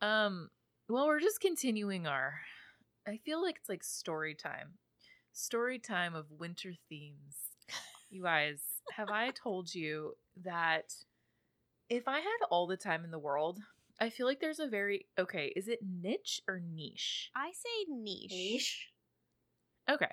Um, well, we're just continuing our. I feel like it's like story time, story time of winter themes. You guys, have I told you that if I had all the time in the world, I feel like there's a very okay. Is it niche or niche? I say niche. Niche. Okay.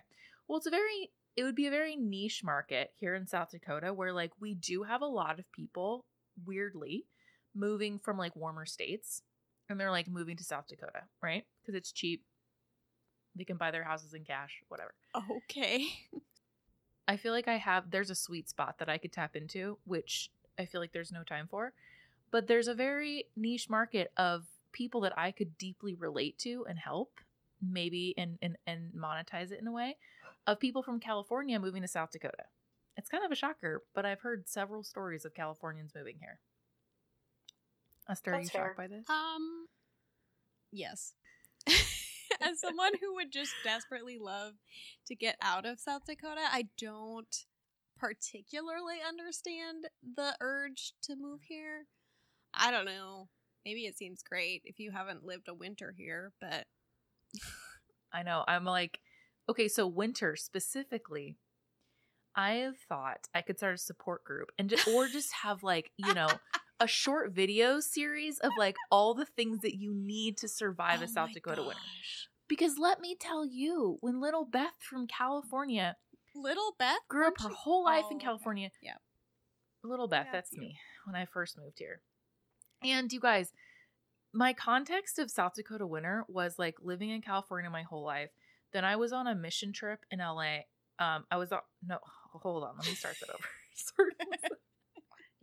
Well, it's a very it would be a very niche market here in South Dakota where like we do have a lot of people weirdly moving from like warmer states and they're like moving to South Dakota, right? Because it's cheap. They can buy their houses in cash, whatever. Okay. I feel like I have there's a sweet spot that I could tap into, which I feel like there's no time for. But there's a very niche market of people that I could deeply relate to and help, maybe and and, and monetize it in a way, of people from California moving to South Dakota. It's kind of a shocker, but I've heard several stories of Californians moving here. Esther, are you That's shocked by this? Um, yes. As someone who would just desperately love to get out of South Dakota, I don't particularly understand the urge to move here. I don't know. Maybe it seems great if you haven't lived a winter here, but I know. I'm like, okay, so winter specifically, I have thought I could start a support group and just, or just have like, you know, a short video series of like all the things that you need to survive a Oh South my Dakota winter. Because let me tell you, when little Beth from California Little Beth grew up her whole life Oh, in okay. California. Yeah. Little Beth, That's that's me when I first moved here. And you guys, my context of South Dakota winter was like living in California my whole life. Then I was on a mission trip in LA. Um, I was on no, hold on, let me start that over.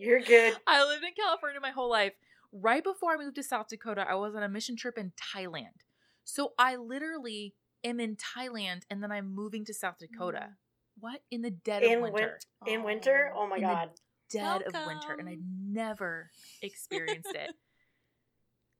You're good. I lived in California my whole life. Right before I moved to South Dakota, I was on a mission trip in Thailand. So I literally am in Thailand and then I'm moving to South Dakota. Mm. What? In the dead In of win- winter. In winter? Oh. oh my In the god. Dead of winter. And I never experienced it.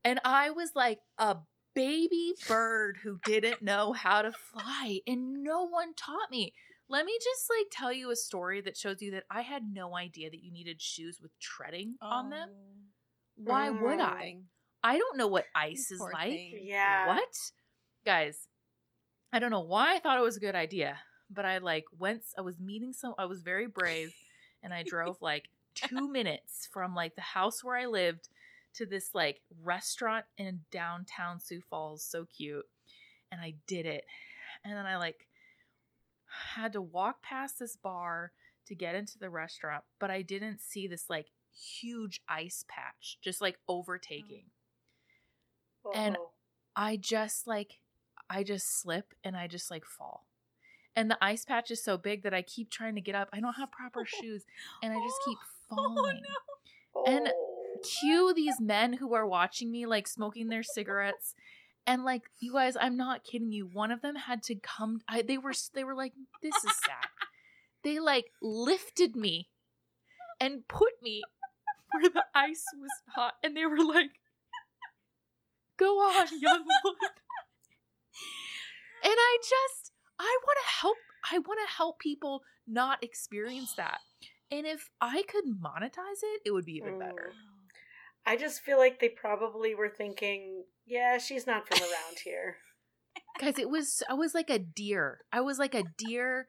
And I was like a baby bird who didn't know how to fly. And no one taught me. Let me just like tell you a story that shows you that I had no idea that you needed shoes with treading on them. Oh, Why Mm. would I? I don't know what ice is Poor like. thing. Yeah. What? Guys, I don't know why I thought it was a good idea, but I like went I was meeting some I was very brave and I drove like 2 minutes from like the house where I lived to this like restaurant in downtown Sioux Falls, so cute. And I did it. And then I like had to walk past this bar to get into the restaurant, but I didn't see this like huge ice patch just like oh. overtaking. And- oh. I just like I just slip and I just like fall. And the ice patch is so big that I keep trying to get up. I don't have proper shoes and I just keep oh, falling. and- Oh. Cue these men who are watching me like smoking their cigarettes. And like you guys, I'm not kidding you. One of them had to come I, they were they were like this is sad. they like lifted me and put me where the ice was hot and they were like go on young one." and i just i want to help i want to help people not experience that and if i could monetize it it would be even better Mm. I just feel like they probably were thinking, yeah, she's not from around here. guys it was i was like a deer. I was like a deer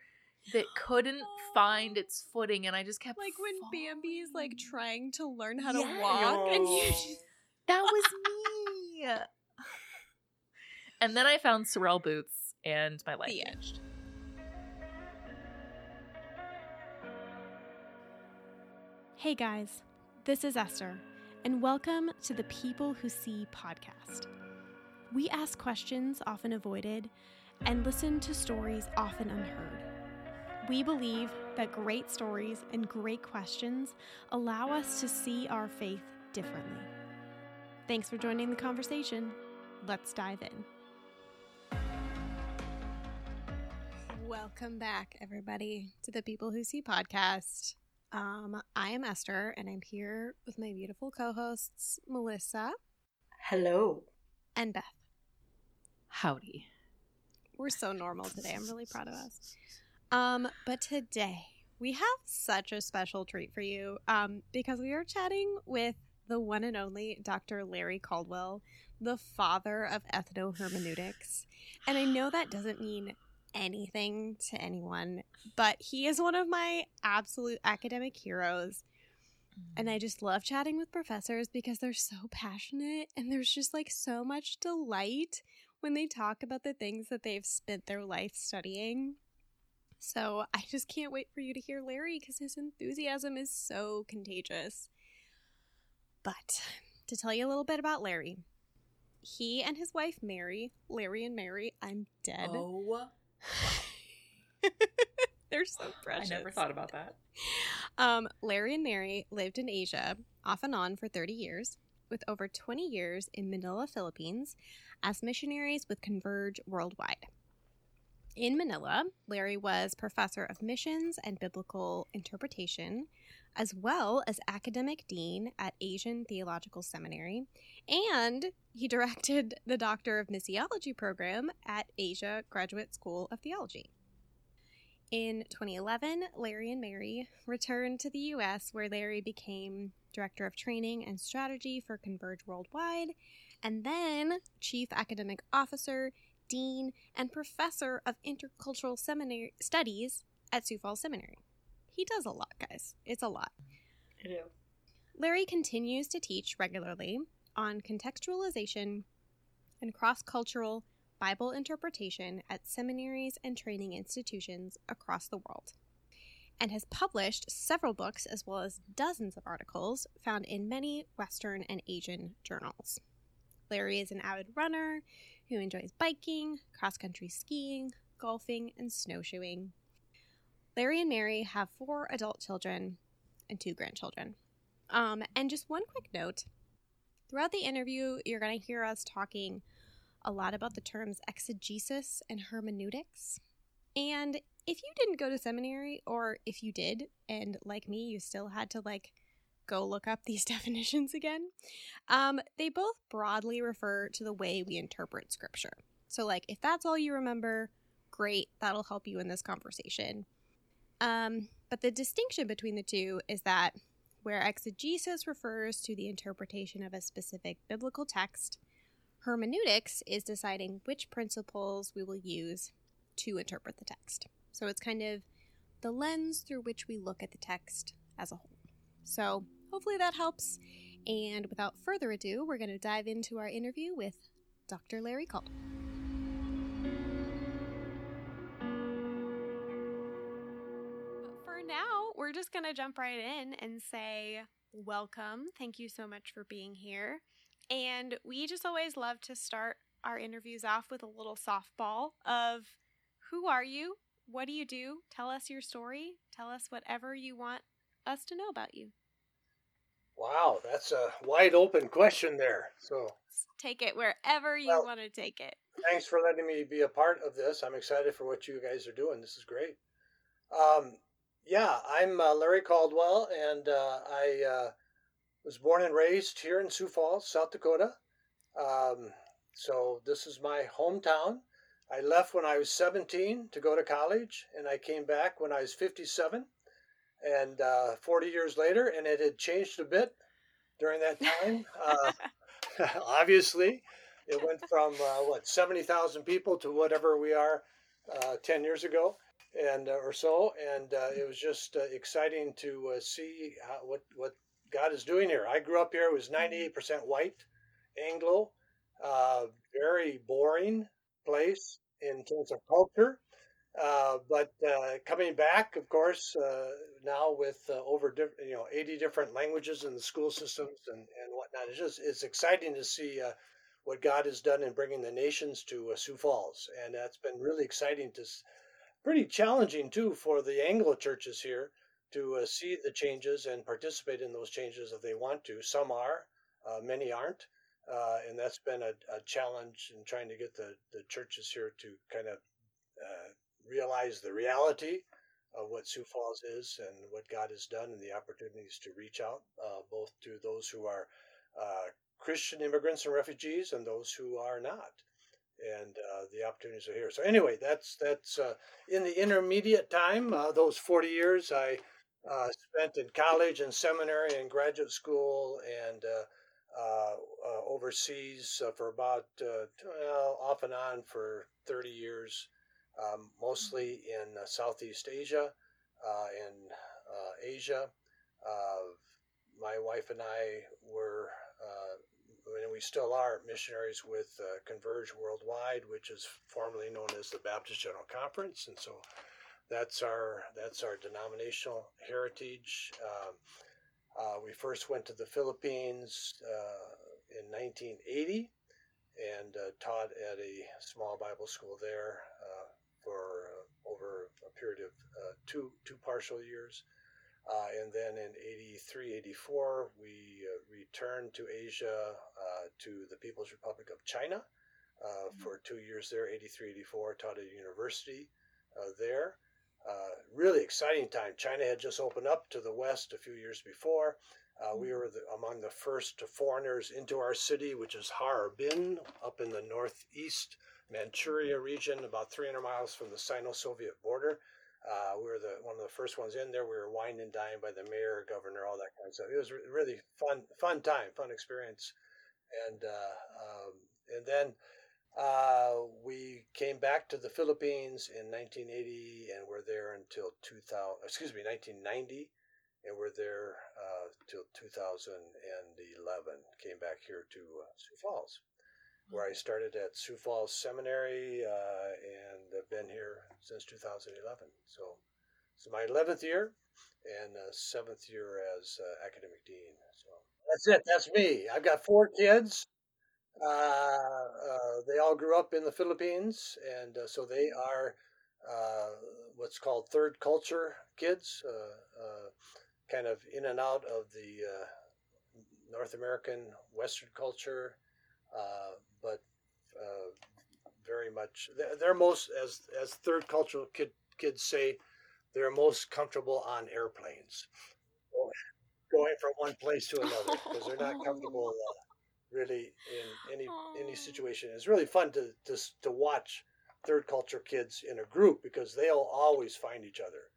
that couldn't find its footing and i just kept Like when Bambi is like trying to learn how to Yes. walk, and you just that was me. And then i found sorel boots and my life The end. changed Hey guys, this is Esther, and welcome to the People Who See podcast. We ask questions often avoided and listen to stories often unheard. We believe that great stories and great questions allow us to see our faith differently. Thanks for joining the conversation. Let's dive in. Welcome back, everybody, to the People Who See podcast. Um, I am Esther, and I'm here with my beautiful co-hosts Melissa Hello. and Beth. howdy We're so normal today. I'm really proud of us. Um, but today we have such a special treat for you um, because we are chatting with the one and only Dr. Larry Caldwell, the father of ethnohermeneutics. And I know that doesn't mean anything to anyone, but he is one of my absolute academic heroes. And I just love chatting with professors because they're so passionate and there's just like so much delight when they talk about the things that they've spent their life studying. So I just can't wait for you to hear Larry because his enthusiasm is so contagious. But to tell you a little bit about Larry, he and his wife Mary, Larry and Mary, I'm dead. Oh, They're so precious. I never thought about that. Um, Larry and Mary lived in Asia off and on for 30 years, with over 20 years in Manila, Philippines, as missionaries with Converge Worldwide. In Manila, Larry was professor of missions and biblical interpretation, as well as academic dean at Asian Theological Seminary, and he directed the Doctor of Missiology program at Asia Graduate School of Theology. In 2011, Larry and Mary returned to the U.S., where Larry became Director of Training and Strategy for Converge Worldwide, and then Chief Academic Officer, Dean, and Professor of Intercultural Seminary Studies at Sioux Falls Seminary. He does a lot, guys. It's a lot. I do. Larry continues to teach regularly on contextualization and cross cultural Bible interpretation at seminaries and training institutions across the world, and has published several books as well as dozens of articles found in many Western and Asian journals. Larry is an avid runner who enjoys biking, cross country skiing, golfing, and snowshoeing. Larry and Mary have four adult children and two grandchildren. Um, and just one quick note throughout the interview, you're going to hear us talking a lot about the terms exegesis and hermeneutics. And if you didn't go to seminary, or if you did, and like me, you still had to like go look up these definitions again, um, they both broadly refer to the way we interpret scripture. So, like, if that's all you remember, great, that'll help you in this conversation. Um, but the distinction between the two is that where exegesis refers to the interpretation of a specific biblical text, hermeneutics is deciding which principles we will use to interpret the text. So it's kind of the lens through which we look at the text as a whole. So hopefully that helps. And without further ado, we're going to dive into our interview with Dr. Larry Caldwell. We're just going to jump right in and say, Welcome. Thank you so much for being here. And we just always love to start our interviews off with a little softball of who are you? What do you do? Tell us your story. Tell us whatever you want us to know about you. Wow, that's a wide open question there. So Take it wherever you Well- want to take it. thanks for letting me be a part of this. I'm excited for what you guys are doing. This is great. Um, yeah, I'm uh, Larry Caldwell, and uh, I uh, was born and raised here in Sioux Falls, South Dakota. Um, so this is my hometown. I left when I was 17 to go to college, and I came back when I was 57, and uh, 40 years later, and it had changed a bit during that time. Uh, obviously, it went from uh, what 70,000 people to whatever we are uh, 10 years ago and uh, or so and uh, it was just uh, exciting to uh, see how, what what God is doing here. I grew up here; it was 98% white, Anglo, uh, very boring place in terms of culture. Uh, but uh, coming back, of course, uh, now with uh, over diff- you know 80 different languages in the school systems and, and whatnot, it's just it's exciting to see uh, what God has done in bringing the nations to uh, Sioux Falls, and that's been really exciting to. Pretty challenging too for the Anglo churches here to uh, see the changes and participate in those changes if they want to. Some are, uh, many aren't, uh, and that's been a, a challenge in trying to get the, the churches here to kind of uh, realize the reality of what Sioux Falls is and what God has done and the opportunities to reach out uh, both to those who are uh, Christian immigrants and refugees and those who are not. And uh, the opportunities are here. So anyway, that's that's uh, in the intermediate time. Uh, those forty years, I uh, spent in college and seminary and graduate school and uh, uh, overseas uh, for about well, off and on for 30 years, um, mostly in Southeast Asia and Asia. my wife and I were and we still are missionaries with uh, Converge Worldwide, which is formerly known as the Baptist General Conference, and so that's our that's our denominational heritage. Um, uh, we first went to the Philippines uh, in 1980 and uh, taught at a small Bible school there uh, for uh, over a period of two two partial years. Uh, and then in 83, 84, we uh, returned to Asia uh, to the People's Republic of China mm-hmm. for two years there, 83, 84, taught at a university there. Uh, really exciting time. China had just opened up to the west a few years before. Uh, we mm-hmm. were the, among the first foreigners into our city, which is Harbin, up in the northeast Manchuria region, about 300 miles from the Sino-Soviet border. Uh, we were the one of the first ones in there. We were wined and dined by the mayor, governor, all that kind of stuff. It was re- really fun, fun time, fun experience, and uh, um, and then uh, we came back to the Philippines in 1980, and we're there until 2000. Excuse me, 1990, and we're there uh, till 2011. Came back here to uh, Sioux Falls where I started at Sioux Falls Seminary uh, and have been here since 2011. So it's my 11th year and uh, seventh year as uh, academic dean. So that's it. That's me. I've got four kids. Uh, uh, they all grew up in the Philippines, and uh, so they are what's called third culture kids, kind of in and out of the North American Western culture. Uh, but uh, very much they're most as as third cultural kid, kids say they're most comfortable on airplanes. Going from one place to another because they're not comfortable uh, really in any any situation. It's really fun to, to to watch third culture kids in a group because they'll always find each other.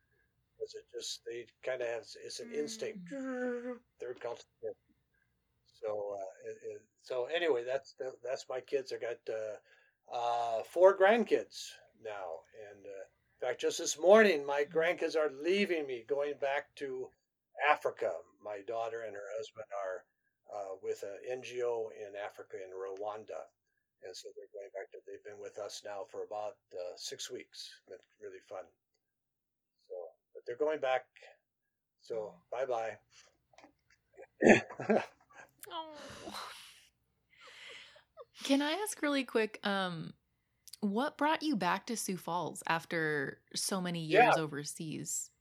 Because it just they kind of have it's an instinct. Mm. third culture so uh, it, it, so anyway, that's that's my kids. I got uh, uh, four grandkids now, and uh, in fact, just this morning, my grandkids are leaving me, going back to Africa. My daughter and her husband are uh, with an NGO in Africa in Rwanda, and so they're going back to. They've been with us now for about uh, six weeks. Been really fun. So, but they're going back. So bye bye. Oh. Can I ask really quick? Um, what brought you back to Sioux Falls after so many years yeah. overseas?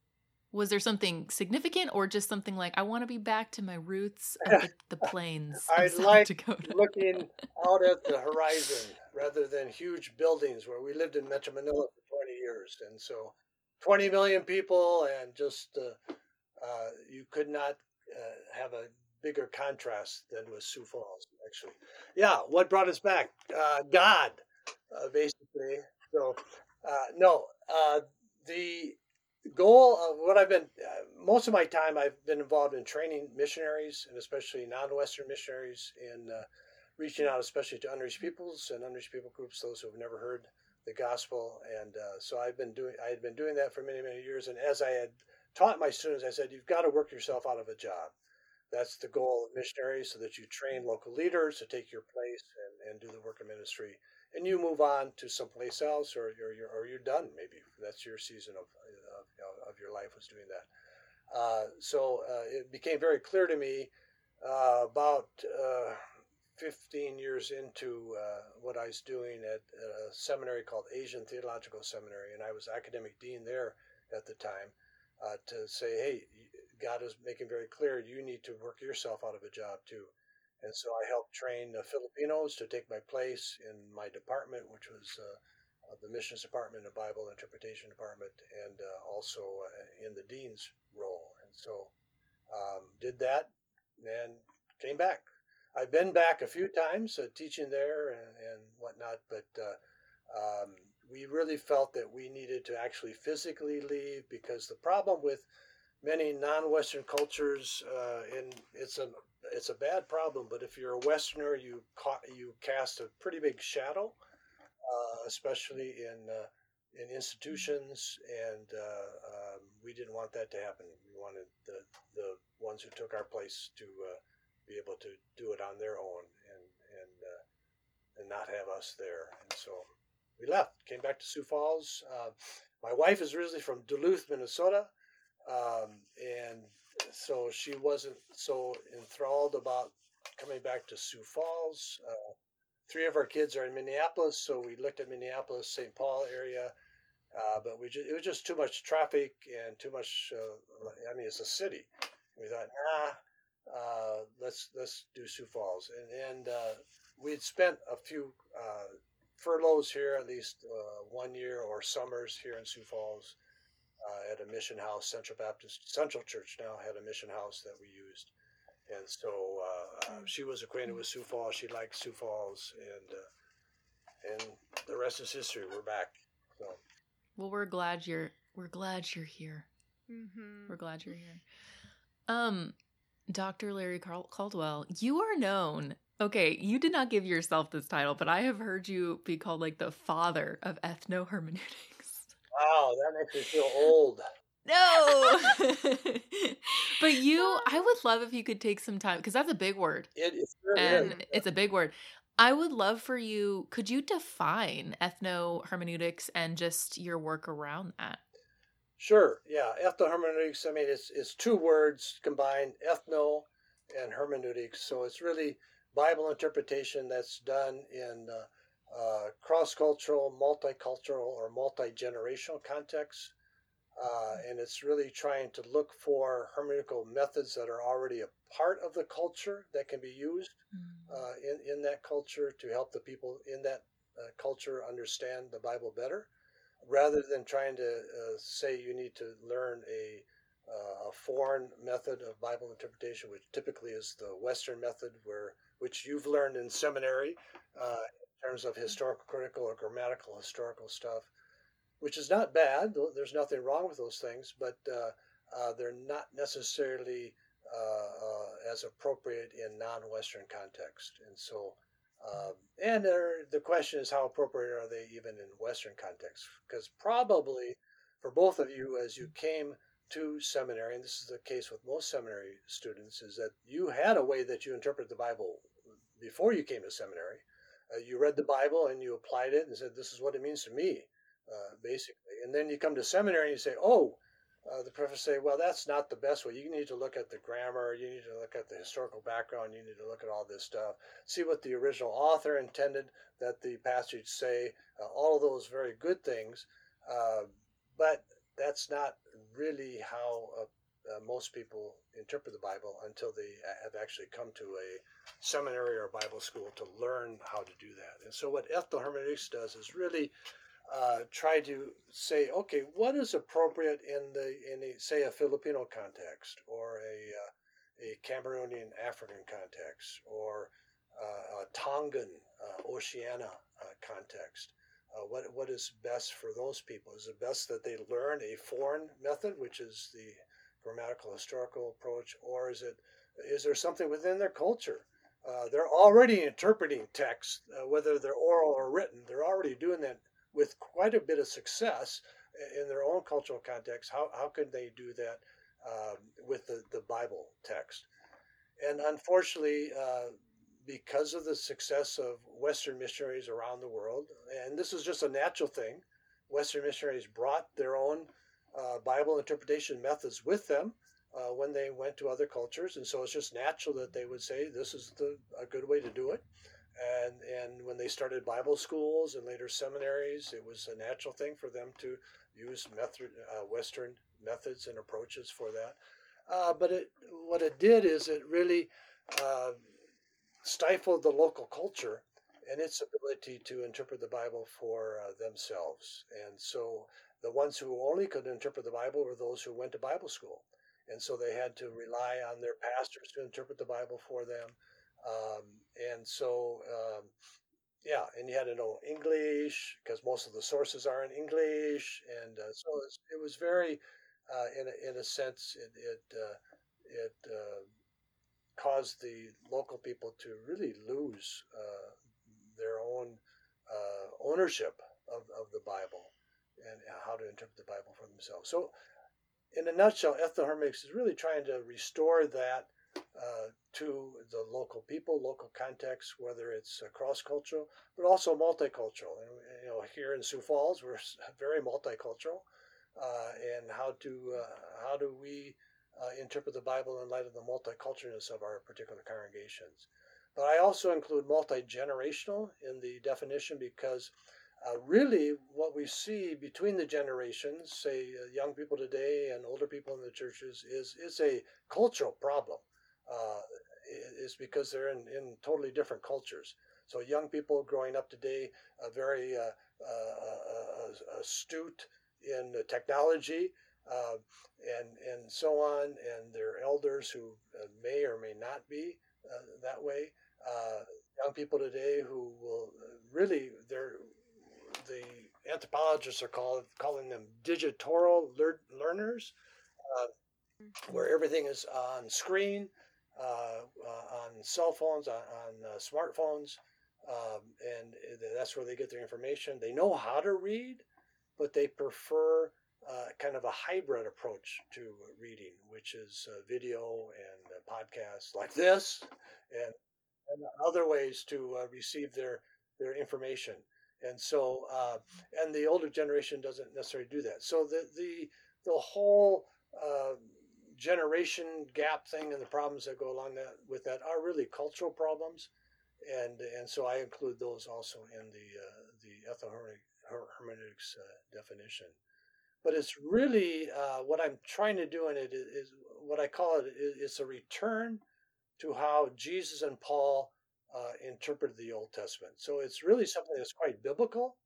Was there something significant, or just something like I want to be back to my roots of the, the plains? I like Dakota. looking out at the horizon rather than huge buildings. Where we lived in Metro Manila for twenty years, and so twenty million people, and just uh, uh, you could not uh, have a bigger contrast than with Sioux Falls, actually. Yeah, what brought us back? Uh, God, uh, basically. So, uh, no, uh, the goal of what I've been, uh, most of my time, I've been involved in training missionaries and especially non Western missionaries in uh, reaching out, especially to unreached peoples and unreached people groups, those who have never heard the gospel. And so I've been doing, I had been doing that for many, many years. And as I had taught my students, I said, you've got to work yourself out of a job. That's the goal of missionaries, so that you train local leaders to take your place and, and do the work of ministry. And you move on to someplace else, or you're, you're or you're done. Maybe that's your season of of, of your life was doing that. Uh, so uh, it became very clear to me uh, about uh, 15 years into uh, what I was doing at a seminary called Asian Theological Seminary, and I was academic dean there at the time. Uh, to say, hey, God is making very clear you need to work yourself out of a job too. And so I helped train the Filipinos to take my place in my department, which was uh, the missions department, the Bible interpretation department, and uh, also uh, in the dean's role. And so um, did that and came back. I've been back a few times uh, teaching there and, and whatnot, but uh, um, we really felt that we needed to actually physically leave because the problem with many non-Western cultures, uh, and it's a it's a bad problem. But if you're a Westerner, you ca- you cast a pretty big shadow, uh, especially in uh, in institutions, and uh, um, we didn't want that to happen. We wanted the the ones who took our place to uh, be able to do it on their own and and uh, and not have us there. And so we left, came back to Sioux Falls. My wife is originally from Duluth, Minnesota, um, and so she wasn't so enthralled about coming back to Sioux Falls. Uh, three of our kids are in Minneapolis, so we looked at Minneapolis, St. Paul area. Uh, but we just, it was just too much traffic and too much. Uh, I mean, it's a city. We thought, nah, uh, let's let's do Sioux Falls, and and uh, we had spent a few uh, furloughs here, at least uh, one year or summers here in Sioux Falls uh, at a mission house. Central Baptist Central Church now had a mission house that we used, and so uh, uh, she was acquainted with Sioux Falls. She liked Sioux Falls, and uh, and the rest is history. We're back. So Well, we're glad you're we're glad you're here. Mm-hmm. We're glad you're here. Um, Dr. Larry Cal- Caldwell, you are known. Okay, you did not give yourself this title, but I have heard you be called like the father of ethnohermeneutics. Wow, that makes me feel old. No. but you, I would love if you could take some time because that's a big word. It, it sure and is. it's a big word. I would love for you, could you define ethnohermeneutics and just your work around that? Sure, yeah. Ethnohermeneutics, I mean, it's, it's two words combined, ethno and hermeneutics. So it's really Bible interpretation that's done in uh, uh, cross cultural, multicultural, or multi generational contexts. Uh, and it's really trying to look for hermeneutical methods that are already a part of the culture that can be used uh, in, in that culture to help the people in that uh, culture understand the Bible better, rather than trying to uh, say you need to learn a, uh, a foreign method of Bible interpretation, which typically is the Western method, where which you've learned in seminary uh, terms of historical critical or grammatical historical stuff, which is not bad. There's nothing wrong with those things, but uh, uh, they're not necessarily uh, uh, as appropriate in non-Western context. And so, um, and the question is, how appropriate are they even in Western context? Because probably for both of you, as you came to seminary, and this is the case with most seminary students, is that you had a way that you interpret the Bible before you came to seminary. Uh, you read the Bible and you applied it and said, "This is what it means to me," uh, basically. And then you come to seminary and you say, "Oh." Uh, the professor say, "Well, that's not the best way. You need to look at the grammar. You need to look at the historical background. You need to look at all this stuff. See what the original author intended that the passage say. Uh, all of those very good things, uh, but that's not really how uh, most people interpret the Bible until they have actually come to a seminary or Bible school to learn how to do that. And so, what ethnohermeneutics does is really uh, try to say, okay, what is appropriate in the in a, say a Filipino context or a uh, a Cameroonian African context or uh, a Tongan uh, Oceania uh, context. Uh, what what is best for those people? Is it best that they learn a foreign method, which is the grammatical historical approach, or is it is there something within their culture? Uh, they're already interpreting text, uh, whether they're oral or written. They're already doing that with quite a bit of success in their own cultural context. How how could they do that um, with the the Bible text? And unfortunately, uh, because of the success of Western missionaries around the world, and this is just a natural thing, Western missionaries brought their own uh, Bible interpretation methods with them uh, when they went to other cultures, and so it's just natural that they would say this is the a good way to do it. And and when they started Bible schools and later seminaries, it was a natural thing for them to use method uh, Western methods and approaches for that. Uh, but it, what it did is it really uh, stifled the local culture and its ability to interpret the Bible for uh, themselves. And so the ones who only could interpret the Bible were those who went to Bible school. And so they had to rely on their pastors to interpret the Bible for them. Um, and so, um, yeah, and you had to know English because most of the sources are in English. And uh, so it was, very uh, in a, in a sense, it it, uh, it uh, caused the local people to really lose uh, their own uh, ownership of, of the Bible and how to interpret the Bible for themselves. So, in a nutshell, ethnohermeneutics is really trying to restore that uh, to the local people, local context, whether it's uh, cross-cultural, but also multicultural. And you know, here in Sioux Falls, we're very multicultural. Uh, and how do uh, how do we uh, interpret the Bible in light of the multiculturalness of our particular congregations? But I also include multi-generational in the definition because uh, really what we see between the generations, say uh, young people today and older people in the churches, is is a cultural problem. Uh, is because they're in, in totally different cultures. So young people growing up today, uh, very uh, uh, astute in technology and and so on, and their elders who may or may not be that way. young people today who will really they're the anthropologists are called, calling them digitoral lear- learners, uh, where everything is on screen, uh, uh, on cell phones, on, on uh, smartphones, um, and that's where they get their information. They know how to read, but they prefer uh, kind of a hybrid approach to reading, which is video and podcasts like this, and, and other ways to receive their their information. And so, and the older generation doesn't necessarily do that. So the the the whole generation gap thing and the problems that go along that with that are really cultural problems, and and so I include those also in the uh, the ethnohermeneutics uh, definition. But it's really uh, what I'm trying to do in it is, is what I call it is a return to how Jesus and Paul uh, interpreted the Old Testament. So it's really something that's quite biblical,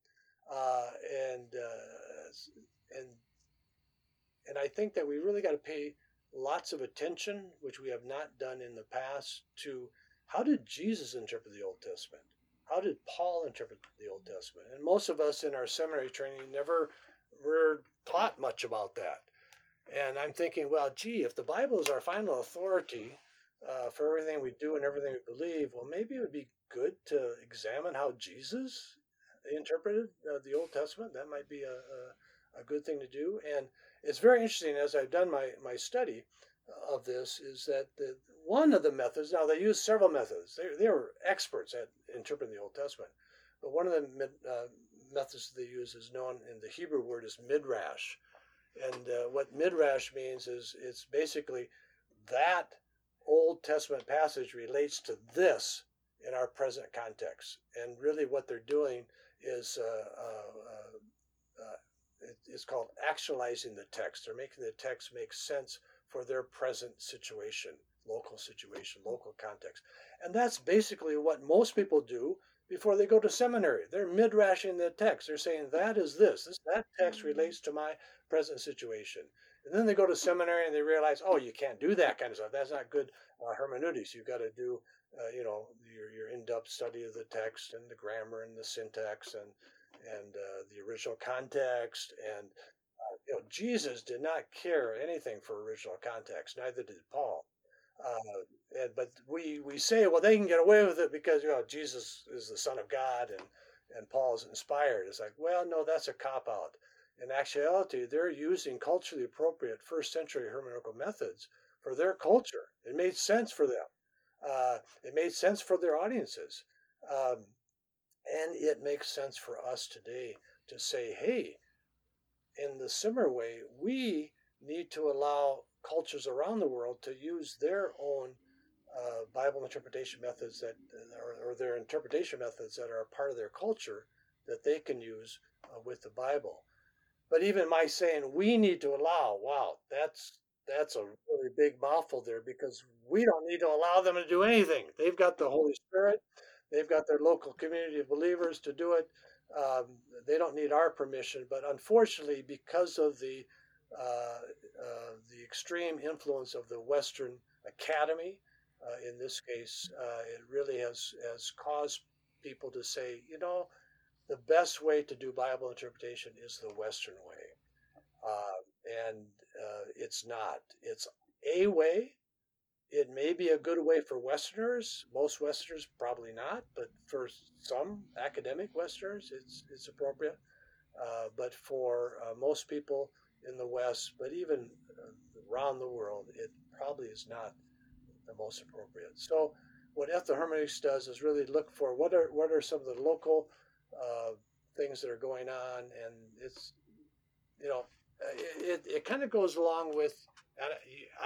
uh, and uh, and and I think that we really got to pay lots of attention, which we have not done in the past, to how did Jesus interpret the Old Testament? How did Paul interpret the Old Testament? And most of us in our seminary training never were taught much about that. And I'm thinking, well, gee, if the Bible is our final authority uh, for everything we do and everything we believe, well, maybe it would be good to examine how Jesus interpreted uh, the Old Testament. That might be a, a, a good thing to do. And it's very interesting as I've done my, my study of this is that the, one of the methods, now they use several methods. They, they were experts at interpreting the Old Testament. But one of the uh, methods they use is known in the Hebrew word as midrash. And uh, what midrash means is it's basically that Old Testament passage relates to this in our present context. And really what they're doing is uh, uh, uh it's called actualizing the text or making the text make sense for their present situation, local situation, local context. And that's basically what most people do before they go to seminary. They're midrashing the text. They're saying that is this. this that text mm-hmm. relates to my present situation. And then they go to seminary and they realize, oh, you can't do that kind of stuff. That's not good uh, hermeneutics. You've got to do, uh, you know, your, your in-depth study of the text and the grammar and the syntax and and uh, the original context. And uh, you know, Jesus did not care anything for original context. Neither did Paul. Uh, and, but we we say, well, they can get away with it because you know Jesus is the Son of God and and Paul's inspired. It's like, well, no, that's a cop out. In actuality, they're using culturally appropriate first century hermeneutical methods for their culture. It made sense for them. Uh, it made sense for their audiences. Um, and it makes sense for us today to say, hey, in the similar way, we need to allow cultures around the world to use their own uh, Bible interpretation methods that, or, or, their interpretation methods that are a part of their culture that they can use uh, with the Bible. But even my saying we need to allow, wow, that's that's a really big mouthful there because we don't need to allow them to do anything. They've got the Holy Spirit. They've got their local community of believers to do it. Um, they don't need our permission, but unfortunately, because of the uh, uh, the extreme influence of the Western Academy, uh, in this case, uh, it really has has caused people to say, you know, the best way to do Bible interpretation is the Western way, uh, and uh, it's not. It's a way. It may be a good way for Westerners. Most Westerners probably not, but for some academic Westerners, it's it's appropriate. Uh, but for uh, most people in the West, but even uh, around the world, it probably is not the most appropriate. So, what ethnohermeneutics does is really look for what are what are some of the local uh, things that are going on, and it's you know it, it, it kind of goes along with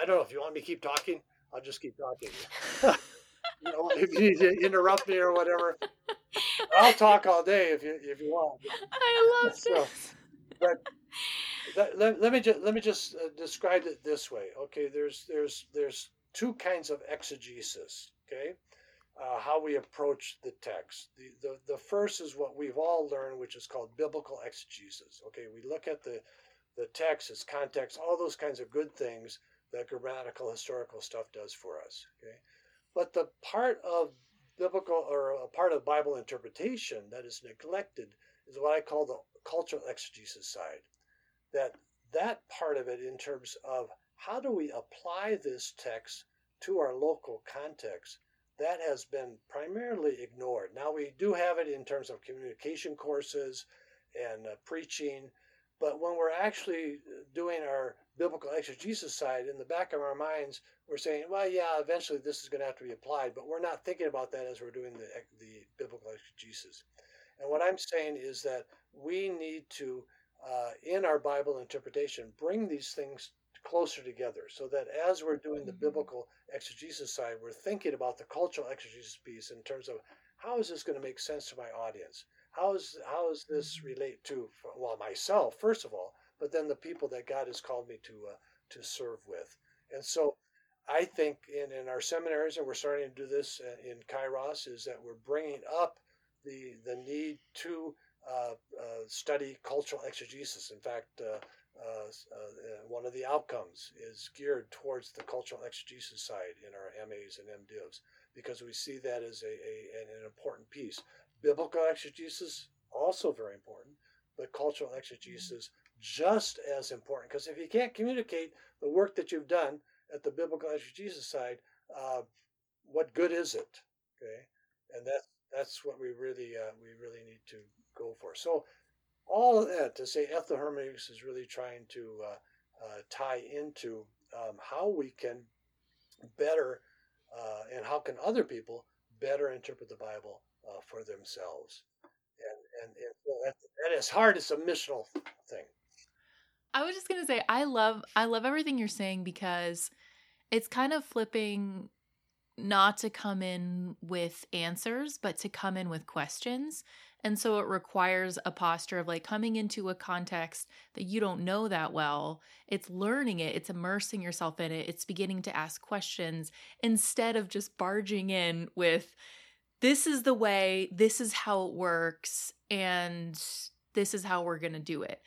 I don't know if you want me to keep talking, I'll just keep talking. you know, if you need to interrupt me or whatever, I'll talk all day if you if you want. I love so, this. But let, let, let me just let me just uh, describe it this way. Okay, there's there's there's two kinds of exegesis. Okay, uh, how we approach the text. The, the the first is what we've all learned, which is called biblical exegesis. Okay, we look at the the text, its context, all those kinds of good things that grammatical historical stuff does for us. Okay, but the part of biblical or a part of Bible interpretation that is neglected is what I call the cultural exegesis side. That that part of it in terms of how do we apply this text to our local context that has been primarily ignored. Now we do have it in terms of communication courses and uh, preaching but when we're actually doing our biblical exegesis side, in the back of our minds, we're saying, well, yeah, eventually this is going to have to be applied, but we're not thinking about that as we're doing the, the biblical exegesis. And what I'm saying is that we need to, uh, in our Bible interpretation, bring these things closer together so that as we're doing the mm-hmm. biblical exegesis side, we're thinking about the cultural exegesis piece in terms of how is this going to make sense to my audience? how is how does this mm-hmm. relate to well myself first of all, but then the people that God has called me to uh, to serve with, and so I think in in our seminaries, and we're starting to do this uh, in Kairos, is that we're bringing up the the need to uh, uh, study cultural exegesis. In fact. Uh, uh, uh, one of the outcomes is geared towards the cultural exegesis side in our MAs and MDivs because we see that as a, a an important piece. Biblical exegesis, also very important, but cultural exegesis, just as important. Because if you can't communicate the work that you've done at the biblical exegesis side, uh, what good is it? Okay, and that's that's what we really uh, we really need to go for. So all of that to say ethnohermeneutics is really trying to uh, uh, tie into um, how we can better uh, and how can other people better interpret the Bible uh, for themselves. And, and, and so that, that is hard. It's a missional thing. I was just gonna say I love I love everything you're saying because it's kind of flipping not to come in with answers, but to come in with questions. And so it requires a posture of like coming into a context that you don't know that well. It's learning it, it's immersing yourself in it, it's beginning to ask questions instead of just barging in with, this is the way, this is how it works, and this is how we're going to do it.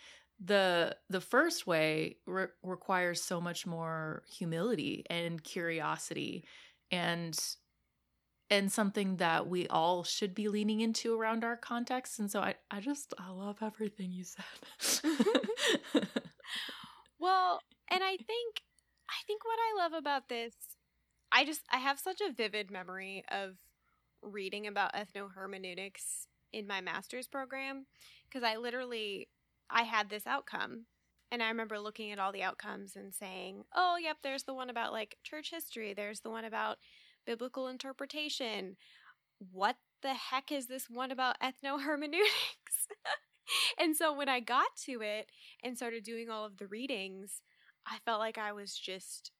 The the first way re- requires so much more humility and curiosity and and something that we all should be leaning into around our context and so i i just i love everything you said. Well and i think i think what i love about this i just i have such a vivid memory of reading about ethnohermeneutics in my master's program because I literally I had this outcome and I remember looking at all the outcomes and saying, "Oh, yep, there's the one about like church history, there's the one about biblical interpretation. What the heck is this one about ethno hermeneutics? and so when I got to it and started doing all of the readings, I felt like I was just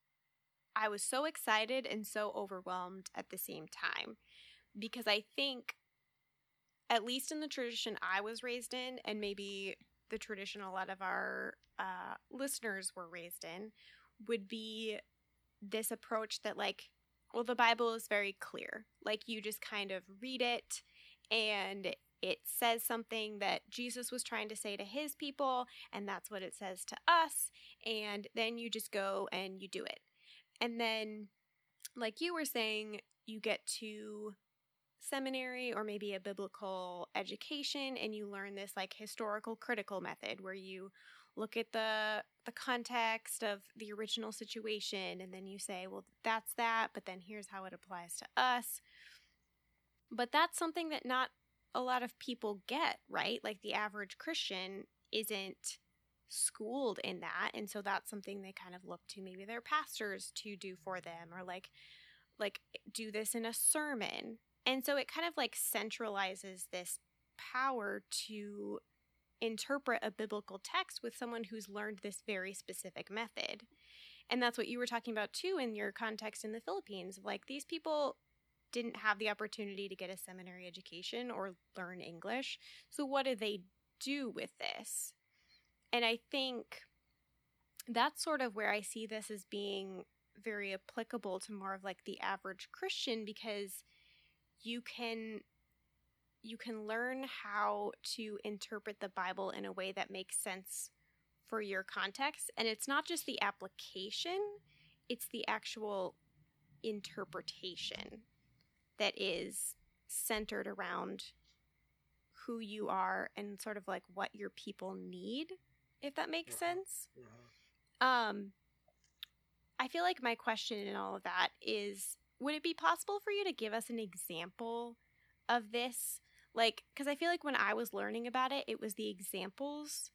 I was so excited and so overwhelmed at the same time because I think, at least in the tradition I was raised in, and maybe the tradition a lot of our uh, listeners were raised in, would be this approach that, like, well, the Bible is very clear. Like, you just kind of read it and it says something that Jesus was trying to say to his people, and that's what it says to us. And then you just go and you do it. And then, like you were saying, you get to seminary or maybe a biblical education and you learn this like historical critical method where you look at the the context of the original situation and then you say, well, that's that, but then here's how it applies to us. But that's something that not a lot of people get, right? Like the average Christian isn't schooled in that and so that's something they kind of look to maybe their pastors to do for them or like like do this in a sermon and so it kind of like centralizes this power to interpret a biblical text with someone who's learned this very specific method. And that's what you were talking about too in your context in the philippines like these people didn't have the opportunity to get a seminary education or learn english so what do they do with this? And I think that's sort of where I see this as being very applicable to more of like the average Christian because you can you can learn how to interpret the Bible in a way that makes sense for your context and it's not just the application it's the actual interpretation that is centered around who you are and sort of like what your people need if that makes Mhm. sense. Mhm. Um, I feel like my question in all of that is would it be possible for you to give us an example of this? Like, because I feel like when I was learning about it, it was the examples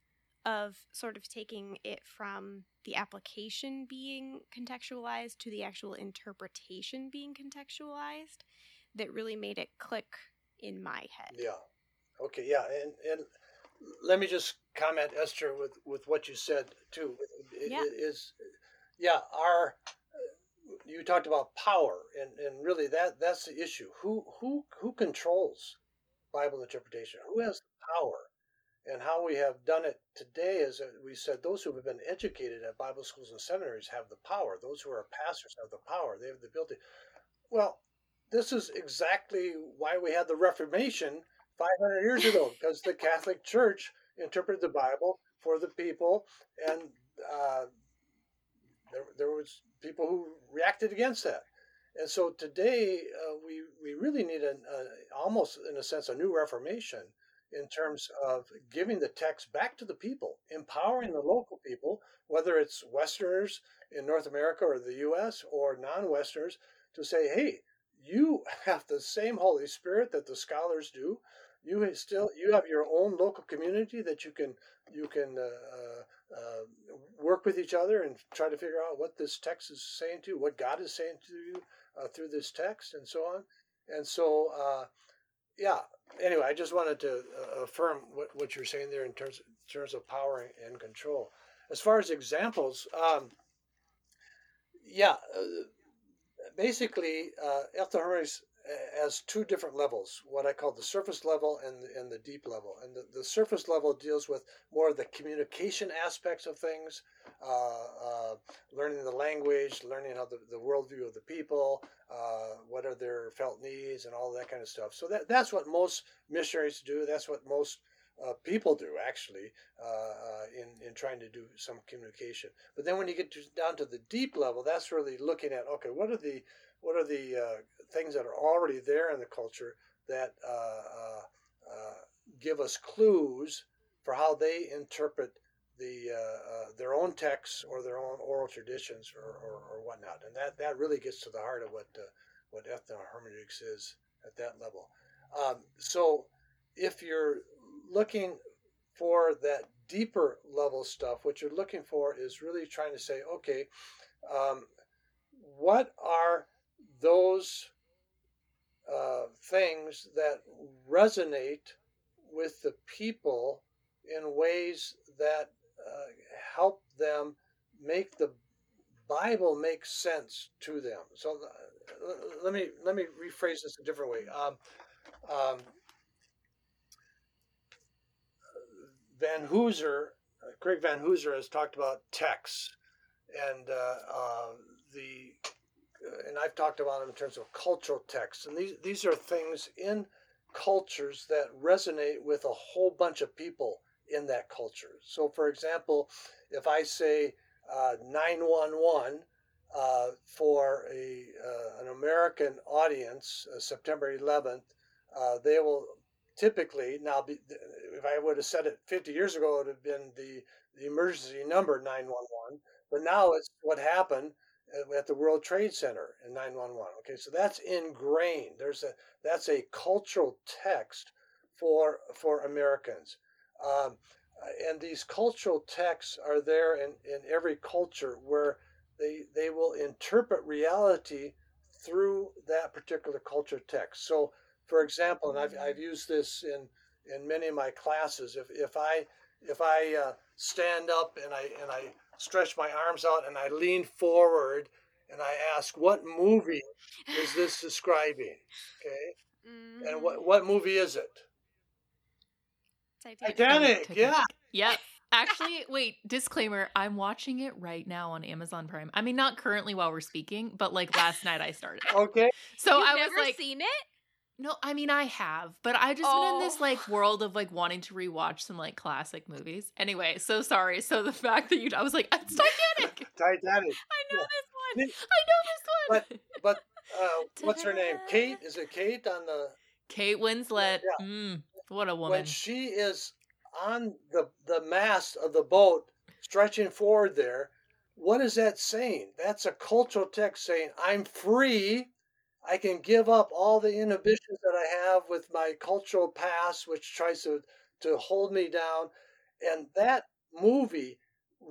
of sort of taking it from the application being contextualized to the actual interpretation being contextualized that really made it click in my head. Yeah. Okay. Yeah. And and let me just comment, Esther, with with what you said too. It- Yeah. it is yeah. Our you talked about power, and and really that that's the issue. Who who who controls Bible interpretation? Who has the power? And how we have done it today is that we said those who have been educated at Bible schools and seminaries have the power. Those who are pastors have the power. They have the ability. Well, this is exactly why we had the Reformation 500 years ago, because the Catholic Church interpreted the Bible for the people, and uh, there, there was people who reacted against that. And so today uh, we we really need an almost in a sense a new Reformation in terms of giving the text back to the people, empowering the local people, whether it's Westerners in North America or the U.S. or non-Westerners, to say, hey, you have the same Holy Spirit that the scholars do. You still you have your own local community that you can you can uh, uh, work with each other and try to figure out what this text is saying to you, what God is saying to you uh, through this text, and so on. And so, uh, yeah. Anyway, I just wanted to uh, affirm what, what you're saying there in terms in terms of power and control. As far as examples, um, yeah, uh, basically, uh, Has two different levels, what I call the surface level and the, and the deep level. And the, the surface level deals with more of the communication aspects of things, uh, uh, learning the language, learning how the, the worldview of the people, uh, what are their felt needs, and all that kind of stuff. So that, that's what most missionaries do. That's what most uh, people do actually uh, in in trying to do some communication. But then when you get to, down to the deep level, that's really looking at okay, what are the what are the uh, things that are already there in the culture that uh, uh, give us clues for how they interpret the their own texts or their own oral traditions or, or, or, whatnot, and that, that really gets to the heart of what what ethnohermeneutics is at that level. Um, so if you're looking for that deeper level stuff, what you're looking for is really trying to say, okay, um, what are those uh, things that resonate with the people in ways that uh, help them make the Bible make sense to them. So uh, let me let me rephrase this a different way. Um, um, Vanhoozer, Craig Vanhoozer has talked about texts, and uh, uh, the and I've talked about them in terms of cultural texts, and these these are things in cultures that resonate with a whole bunch of people in that culture. So, for example, if I say nine one one for a uh, an American audience, uh, September 11th, uh, they will typically now be if I would have said it 50 years ago, it would have been the, the emergency number 911. But now it's what happened uh, at the World Trade Center in 911. Okay, so that's ingrained. There's a that's a cultural text for for Americans, um, and these cultural texts are there in, in every culture where they they will interpret reality through that particular culture text. So, for example, and I've I've used this in in many of my classes. If if I if I uh, stand up and I and I stretch my arms out and I lean forward and I ask, "What movie is this describing?" Okay, Mm-hmm. and what what movie is it? Titanic. Titanic. Yeah. Yep. Actually, wait, disclaimer, I'm watching it right now on Amazon Prime. I mean, not currently while we're speaking, but like last night I started. Okay. So You've I was like, seen it? No, I mean, I have, but I just been in this Oh. like world of like wanting to rewatch some like classic movies. Anyway, so sorry. So the fact that you, I was like, it's Titanic. Titanic. I know Yeah. this one. I know this one. But uh, what's her name? Kate. Is it Kate on the Kate Winslet. Yeah. Mm, what a woman. when she is on the the mast of the boat stretching forward there what is that saying that's a cultural text saying i'm free i can give up all the inhibitions that i have with my cultural past which tries to to hold me down and that movie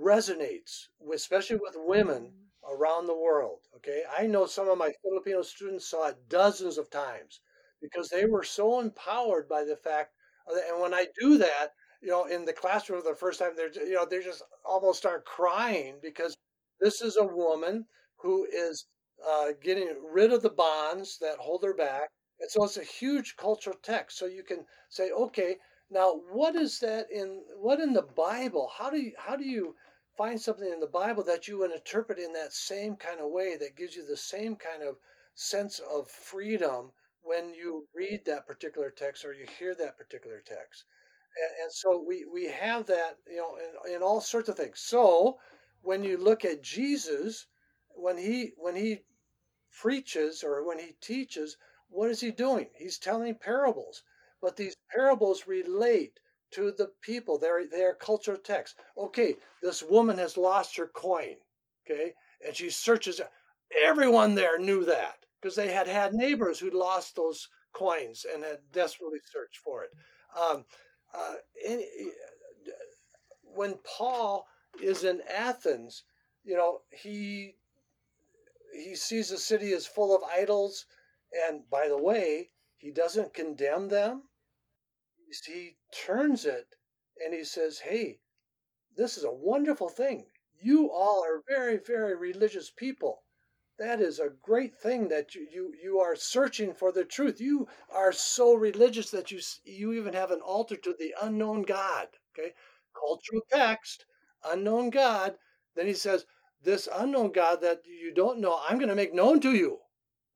resonates with, especially with women mm. around the world okay? I know some of my filipino students saw it dozens of times because they were so empowered by the fact and when I do that, you know, in the classroom for the first time, they're you know they just almost start crying because this is a woman who is uh, getting rid of the bonds that hold her back, and so it's a huge cultural text. So you can say, okay, now what is that in what in the Bible? How do you how do you find something in the Bible that you would interpret in that same kind of way that gives you the same kind of sense of freedom when you read that particular text or you hear that particular text. And, and so we, we have that, you know, in, in all sorts of things. So when you look at Jesus, when he when he preaches or when he teaches, what is he doing? He's telling parables. But these parables relate to the people. They're they're cultural texts. Okay, this woman has lost her coin. Okay, and she searches. Everyone there knew that because they had had neighbors who'd lost those coins and had desperately searched for it. Um, uh, when Paul is in Athens, you know he he sees the city is full of idols, and by the way, he doesn't condemn them. He turns it and he says, "Hey, this is a wonderful thing. You all are very, very religious people." that is a great thing that you, you you are searching for the truth you are so religious that you you even have an altar to the unknown god okay cultural text unknown god then he says this unknown god that you don't know i'm going to make known to you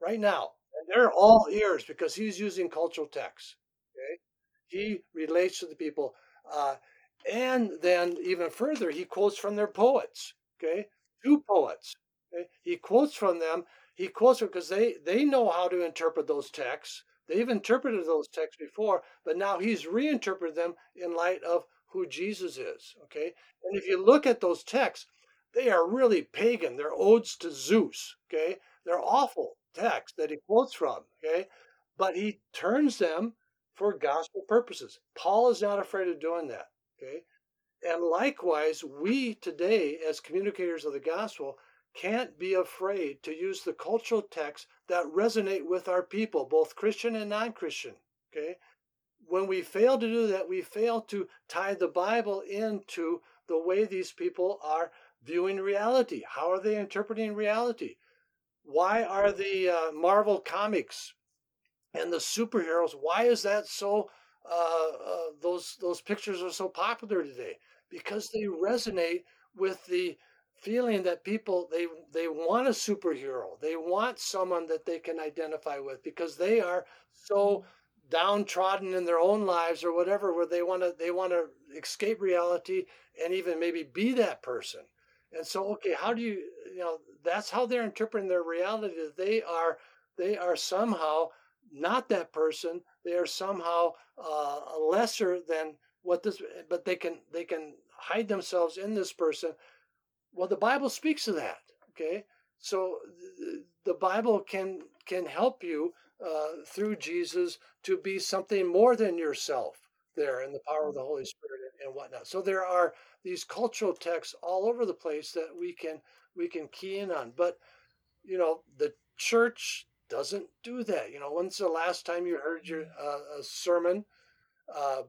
right now and they're all ears because he's using cultural texts. okay he relates to the people uh, and then even further he quotes from their poets okay two poets he quotes from them. He quotes them because they, they know how to interpret those texts. They've interpreted those texts before, but now he's reinterpreted them in light of who Jesus is. Okay. And if you look at those texts, they are really pagan. They're odes to Zeus. Okay. They're awful texts that he quotes from. Okay. But he turns them for gospel purposes. Paul is not afraid of doing that. Okay. And likewise, we today, as communicators of the gospel, can't be afraid to use the cultural texts that resonate with our people, both Christian and non Christian. Okay? When we fail to do that, we fail to tie the Bible into the way these people are viewing reality. How are they interpreting reality? Why are the uh, Marvel comics and the superheroes, why is that so? Uh, uh, those those pictures are so popular today because they resonate with the feeling that people they they want a superhero they want someone that they can identify with because they are so downtrodden in their own lives or whatever where they want to they want to escape reality and even maybe be that person and so okay how do you you know that's how they're interpreting their reality they are they are somehow not that person. They are somehow uh, lesser than what this but they can they can hide themselves in this person. Well the bible speaks of that okay? So the bible can can help you uh, through jesus to be something more than yourself there in the power of the holy spirit and whatnot. So there are these cultural texts all over the place that we can we can key in on but you know the church doesn't do that you know when's the last time you heard your uh, a sermon uh,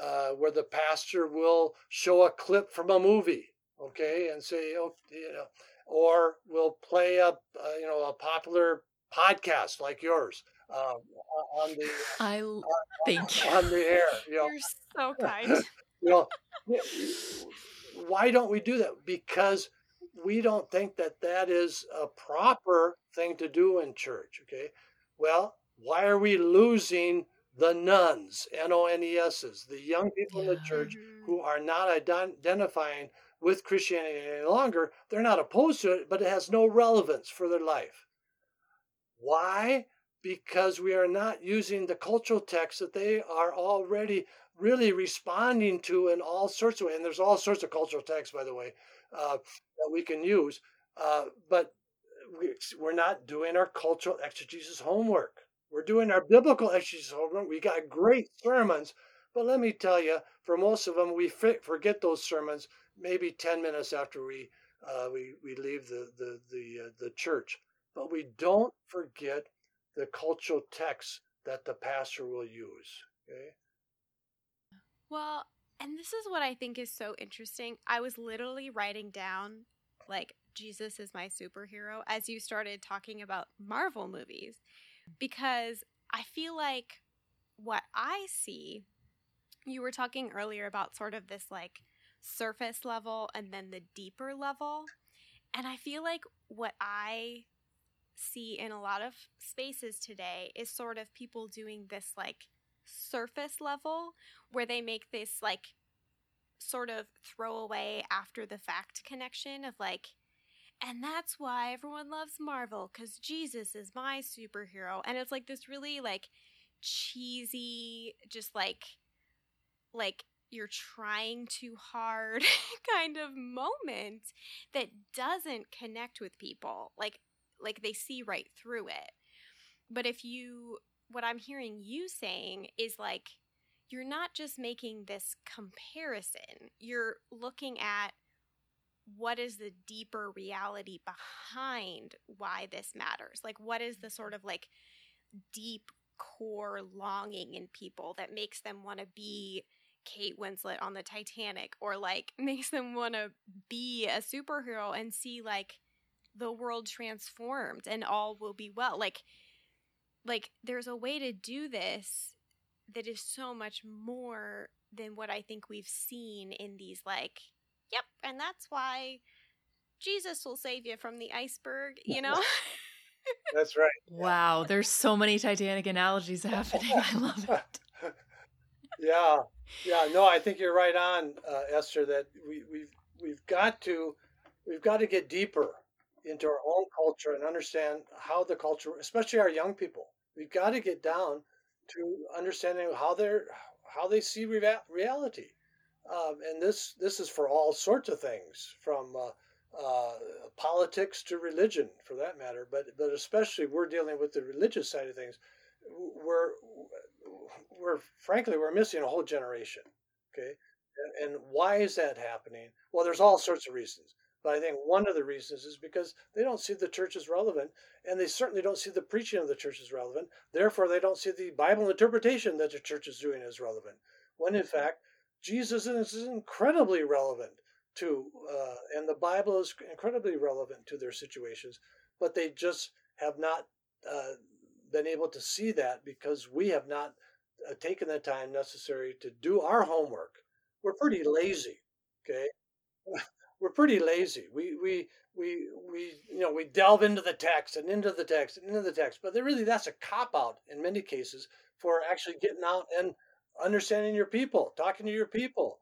uh, where the pastor will show a clip from a movie, okay, and say, oh, you know, or will play a, uh, you know a popular podcast like yours uh, on the I on, thank you on the air. You know, You're so kind. you know, why don't we do that? Because we don't think that that is a proper thing to do in church. Okay, well, why are we losing the nones, N O N E S's, the young people in the church who are not identifying with Christianity any longer. They're not opposed to it, but it has no relevance for their life. Why? Because we are not using the cultural text that they are already really responding to in all sorts of ways. And there's all sorts of cultural texts, by the way, uh, that we can use. Uh, but we, we're not doing our cultural exegesis homework. We're doing our biblical exegesis homework. We got great sermons, but let me tell you, for most of them, we forget those sermons maybe 10 minutes after we uh, we, we leave the the the, uh, the church. But we don't forget the cultural texts that the pastor will use. Okay. Well, and this is what I think is so interesting. I was literally writing down like Jesus is my superhero as you started talking about Marvel movies because I feel like what I see you were talking earlier about sort of this like surface level and then the deeper level. And I feel like what I see in a lot of spaces today is sort of people doing this like surface level where they make this like sort of throwaway after the fact connection of like and that's why everyone loves Marvel cuz Jesus is my superhero. And it's like this really like cheesy just like like you're trying too hard kind of moment that doesn't connect with people. Like like they see right through it. But if you what i'm hearing you saying is like you're not just making this comparison you're looking at what is the deeper reality behind why this matters like what is the sort of like deep core longing in people that makes them want to be Kate Winslet on the Titanic or like makes them want to be a superhero and see like the world transformed and all will be well. Like like there's a way to do this that is so much more than what I think we've seen in these like yep, and that's why Jesus will save you from the iceberg, you know? That's right. Wow, there's so many Titanic analogies happening. I love it. yeah, yeah. No, I think you're right on, uh, Esther. That we, we've we've got to we've got to get deeper into our own culture and understand how the culture, especially our young people, we've got to get down to understanding how they're how they see rea- reality. Um, and this this is for all sorts of things, from uh, uh, politics to religion, for that matter. But but especially we're dealing with the religious side of things. We're we're frankly we're missing a whole generation. Okay, and, and why is that happening? Well, there's all sorts of reasons. But I think one of the reasons is because they don't see the church as relevant, and they certainly don't see the preaching of the church as relevant. Therefore, they don't see the Bible interpretation that the church is doing as relevant. When in fact, Jesus is incredibly relevant to, uh, and the Bible is incredibly relevant to their situations, but they just have not uh, been able to see that because we have not uh, taken the time necessary to do our homework. We're pretty lazy, okay? We're pretty lazy. We we we we you know we delve into the text and into the text and into the text, but really that's a cop out in many cases for actually getting out and understanding your people, talking to your people,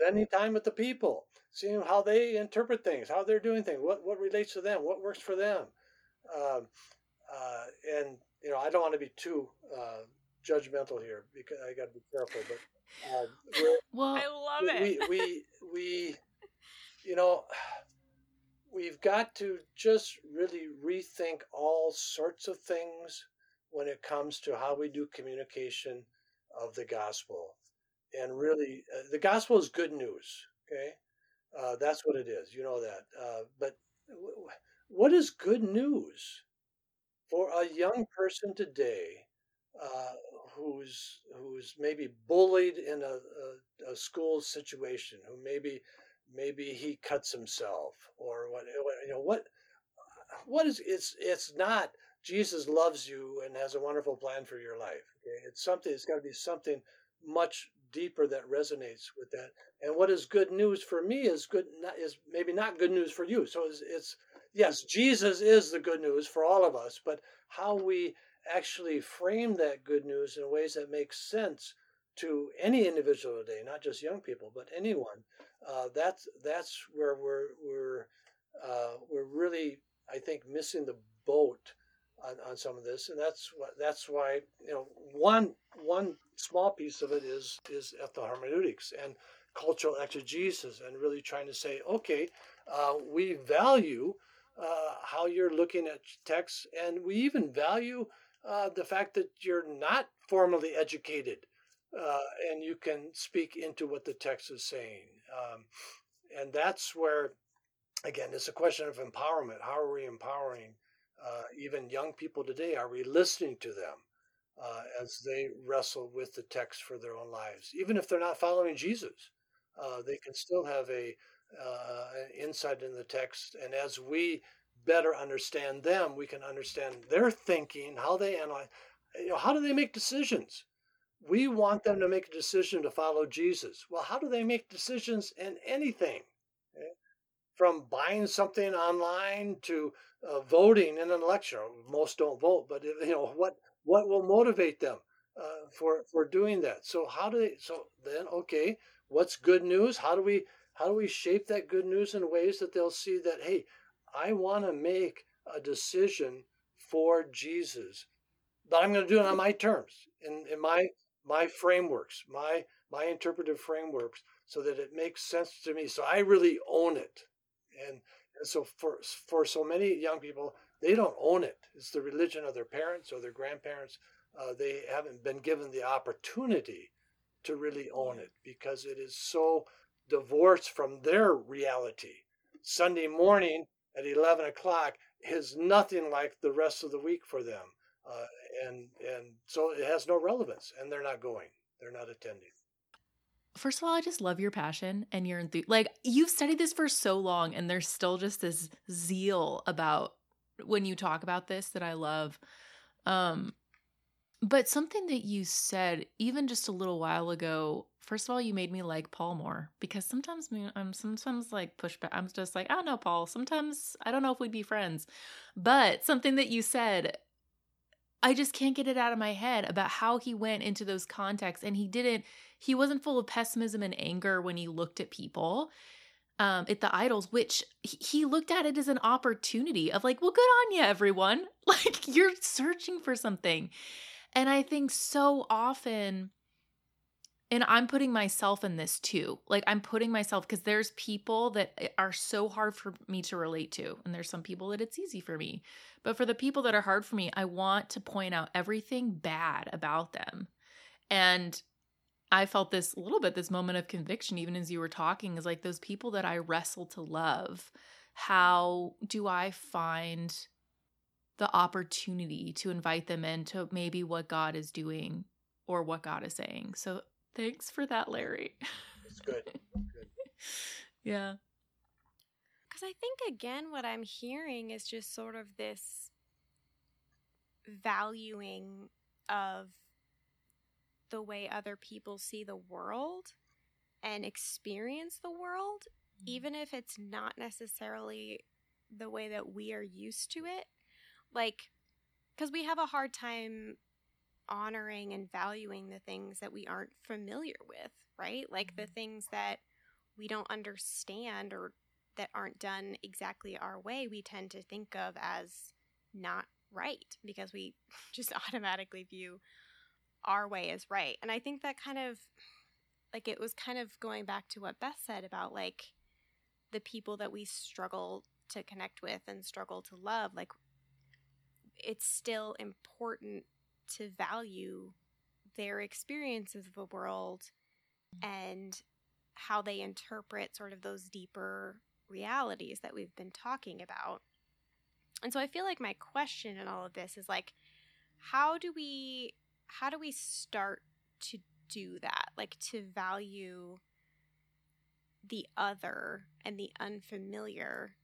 spending time with the people, seeing how they interpret things, how they're doing things, what what relates to them, what works for them, um, uh, and you know I don't want to be too uh, judgmental here because I got to be careful, but Uh, Well, I love we, it. we, we, we, you know, we've got to just really rethink all sorts of things when it comes to how we do communication of the gospel. And really, uh, the gospel is good news. Okay, uh, that's what it is. You know that. Uh, but w- what is good news for a young person today uh, who's who's maybe bullied in a, a, a school situation, who maybe maybe he cuts himself or what you know what what is it's it's not Jesus loves you and has a wonderful plan for your life. Okay? It's something. It's got to be something much deeper that resonates with that. And what is good news for me is good not, is maybe not good news for you. So it's, it's yes, Jesus is the good news for all of us, but how we actually frame that good news in ways that make sense to any individual today, not just young people, but anyone. Uh, that's that's where we're we're uh, we're really, I think, missing the boat on, on some of this, and that's what that's why you know one one small piece of it is is ethnohermeneutics and cultural exegesis, and really trying to say, okay, uh, we value uh, how you're looking at texts, and we even value uh, the fact that you're not formally educated uh, and you can speak into what the text is saying. Um, and that's where, again, it's a question of empowerment. How are we empowering uh, even young people today? Are we listening to them uh, as they wrestle with the text for their own lives? Even if they're not following Jesus, uh, they can still have a uh, insight in the text. And as we better understand them, we can understand their thinking, how they analyze. You know, how do they make decisions? We want them to make a decision to follow Jesus. Well, how do they make decisions in anything? Okay? From buying something online to uh, voting in an election. Most don't vote, but you know what? What will motivate them uh, for for doing that? So how do they? So then, okay, what's good news? How do we how do we shape that good news in ways that they'll see that hey, I want to make a decision for Jesus, but I'm going to do it on my terms, in, in my my frameworks, my my interpretive frameworks, so that it makes sense to me. So I really own it, and, and so for for so many young people, they don't own it. It's the religion of their parents or their grandparents. Uh, they haven't been given the opportunity to really own it because it is so divorced from their reality. Sunday morning at 11 o'clock is nothing like the rest of the week for them. Uh, and and so it has no relevance, and they're not going. They're not attending. First of all, I just love your passion and your enthusiasm. Like you've studied this for so long, and there's still just this zeal about when you talk about this that I love. Um, but something that you said even just a little while ago. First of all, you made me like Paul more because sometimes I'm sometimes like pushback. I'm just like, I don't know, Paul. Sometimes I don't know if we'd be friends. But something that you said I just can't get it out of my head about how he went into those contexts and he didn't he wasn't full of pessimism and anger when he looked at people um at the idols which he- looked at it as an opportunity of like well good on you everyone. Like you're searching for something. And i think so often and i'm putting myself in this too like i'm putting myself because there's people that eh, are so hard for me to relate to and there's some people that it's easy for me but for the people that are hard for me, I want to point out everything bad about them. And I felt this a little bit, this moment of conviction, even as you were talking, is like those people that I wrestle to love. How do I find the opportunity to invite them into maybe what God is doing or what God is saying? So thanks for that, Larry. It's good. good. yeah. Because I think, again, what I'm hearing is just sort of this valuing of the way other people see the world and experience the world, mm. even if it's not necessarily the way that we are used to it. Like, because we have a hard time honoring and valuing the things that we aren't familiar with, right? Like the mm-hmm. things that we don't understand or that aren't done exactly our way, we tend to think of as not right because we just automatically view our way as right. And I think that kind of like it was kind of going back to what Beth said about like the people that we struggle to connect with and struggle to love. Like it's still important to value their experiences of the world and how they interpret sort of those deeper realities that we've been talking about. And so I feel like my question in all of this is like how do we how do we start to do that? Like to value the other and the unfamiliar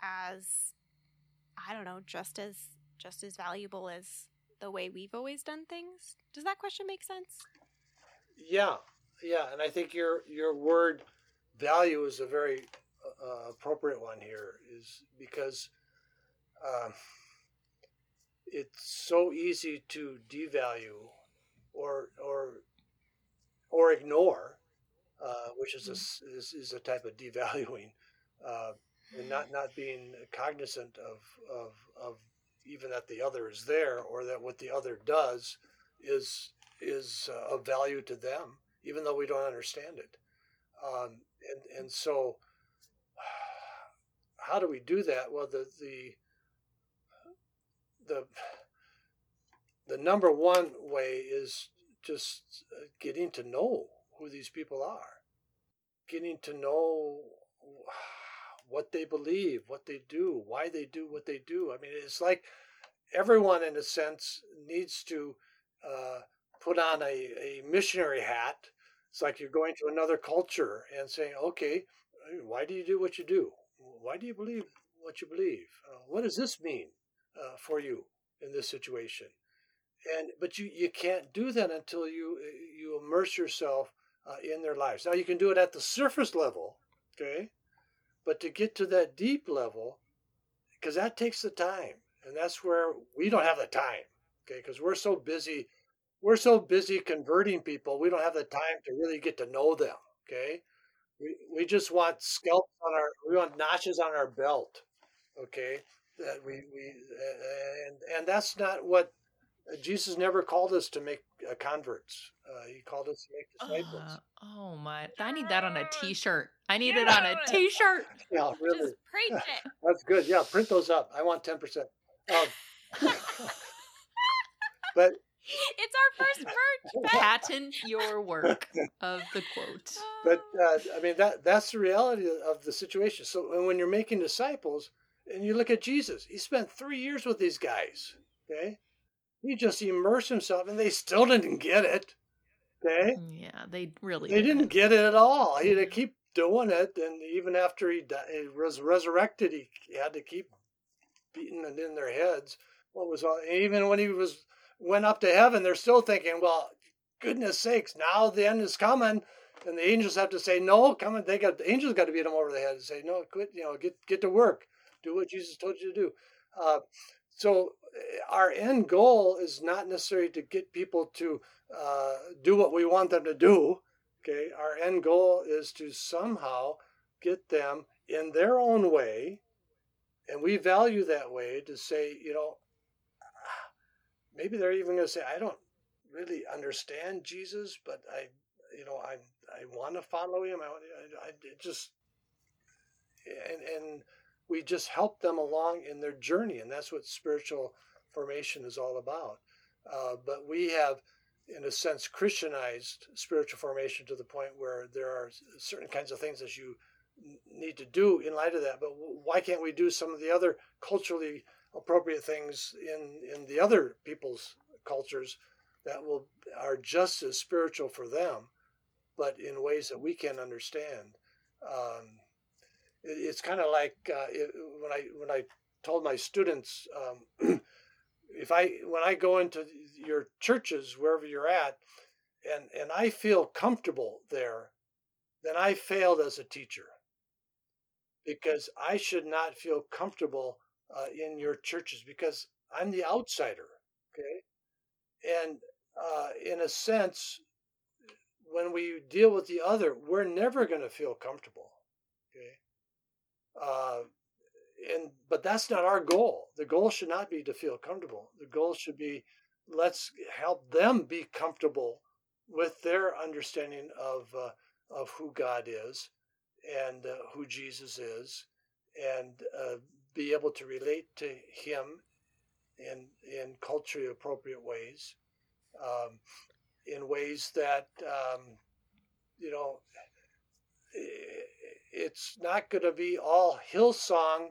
as I don't know, just as just as valuable as the way we've always done things. Does that question make sense? Yeah, yeah, and I think your your word value is a very uh, appropriate one here, is because um, it's so easy to devalue or or or ignore, uh, which is a is, is a type of devaluing, uh, and not not being cognizant of of of even that the other is there or that what the other does is is uh, of value to them, even though we don't understand it. Um, and and so, how do we do that? Well, the the the the number one way is just uh, getting to know who these people are, getting to know what they believe, what they do, why they do what they do. I mean, it's like everyone, in a sense, needs to uh, put on a, a missionary hat. It's like you're going to another culture and saying, okay, why do you do what you do? Why do you believe what you believe? Uh, what does this mean uh, for you in this situation? And but you you can't do that until you you immerse yourself uh, in their lives. Now you can do it at the surface level, okay, but to get to that deep level, because that takes the time, and that's where we don't have the time, okay, because we're so busy we're so busy converting people, we don't have the time to really get to know them. Okay, we we just want scalps on our, we want notches on our belt. Okay, that we we and and that's not what Jesus never called us to make uh, converts. Uh, he called us to make disciples. Uh, oh my! I need that on a T-shirt. I need it on a T-shirt. Yeah, really. Just preach it. That's good. Yeah, print those up. I want ten percent. Um, but It's our first merch. Patent your work of the quote. but uh, I mean that that's the reality of the situation. So when you're making disciples, and you look at Jesus, he spent three years with these guys. Okay, he just immersed himself, and they still didn't get it. Okay, Yeah, they really they didn't get it at all. He had to keep doing it, and even after he, he was resurrected, he had to keep beating it in their heads. What was all? Even when he was went up to heaven, they're still thinking, "Well, goodness sakes, now the end is coming." And the angels have to say, "No, come on." They got the angels got to beat them over the head and say, "No, quit. You know, get get to work. Do what Jesus told you to do." Uh, so our end goal is not necessarily to get people to uh, do what we want them to do. Okay, our end goal is to somehow get them in their own way, and we value that way to say, you know, maybe they're even going to say, I don't really understand Jesus, but I, you know, I I want to follow him. I, I, I just and and we just help them along in their journey, and that's what spiritual formation is all about. Uh, but we have, in a sense, Christianized spiritual formation to the point where there are certain kinds of things that you need to do in light of that. But why can't we do some of the other culturally appropriate things in in the other people's cultures that will are just as spiritual for them, but in ways that we can understand? Um, it's kind of like uh, it, when I when I told my students. Um, if I when I go into your churches wherever you're at, and and I feel comfortable there, then I failed as a teacher. Because I should not feel comfortable uh, in your churches because I'm the outsider. Okay, and uh, in a sense, when we deal with the other, we're never going to feel comfortable. Okay. Uh, and but that's not our goal. The goal should not be to feel comfortable. The goal should be let's help them be comfortable with their understanding of uh, of who God is and uh, who Jesus is, and uh, be able to relate to Him in in culturally appropriate ways, um, in ways that um, you know it's not going to be all Hillsong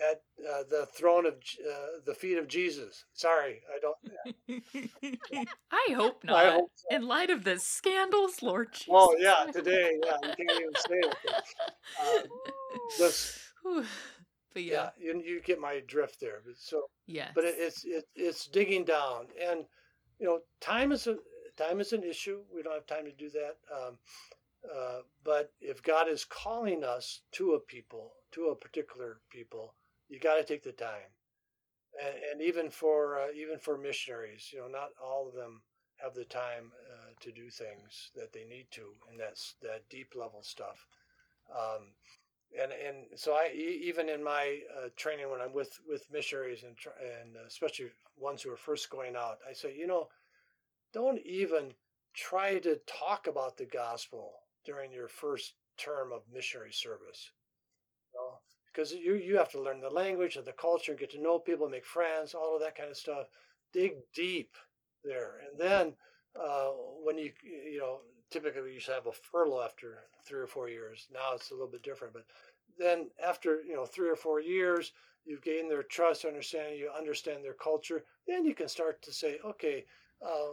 at uh, the throne of uh, the feet of Jesus. Sorry, I don't. I hope not. I hope so. In light of the scandals, Lord Jesus. Oh yeah, today, yeah, you can't even say it. But, this, but yeah, yeah, you, you get my drift there. But so yeah, but it, it's it, it's digging down, and you know, time is a time is an issue. We don't have time to do that. Um, uh, but if God is calling us to a people, to a particular people, you got to take the time. And, and even for uh, even for missionaries, you know, not all of them have the time uh, to do things that they need to, and that's that deep level stuff. Um, and and so I even in my uh, training when I'm with with missionaries and and especially ones who are first going out, I say, you know, don't even try to talk about the gospel during your first term of missionary service. You know? Because you, you have to learn the language and the culture, get to know people, make friends, all of that kind of stuff. Dig deep there. And then uh, when you, you know, typically to have a furlough after three or four years. Now it's a little bit different. But then after, you know, three or four years, you've gained their trust, understanding, you understand their culture, then you can start to say, okay, uh,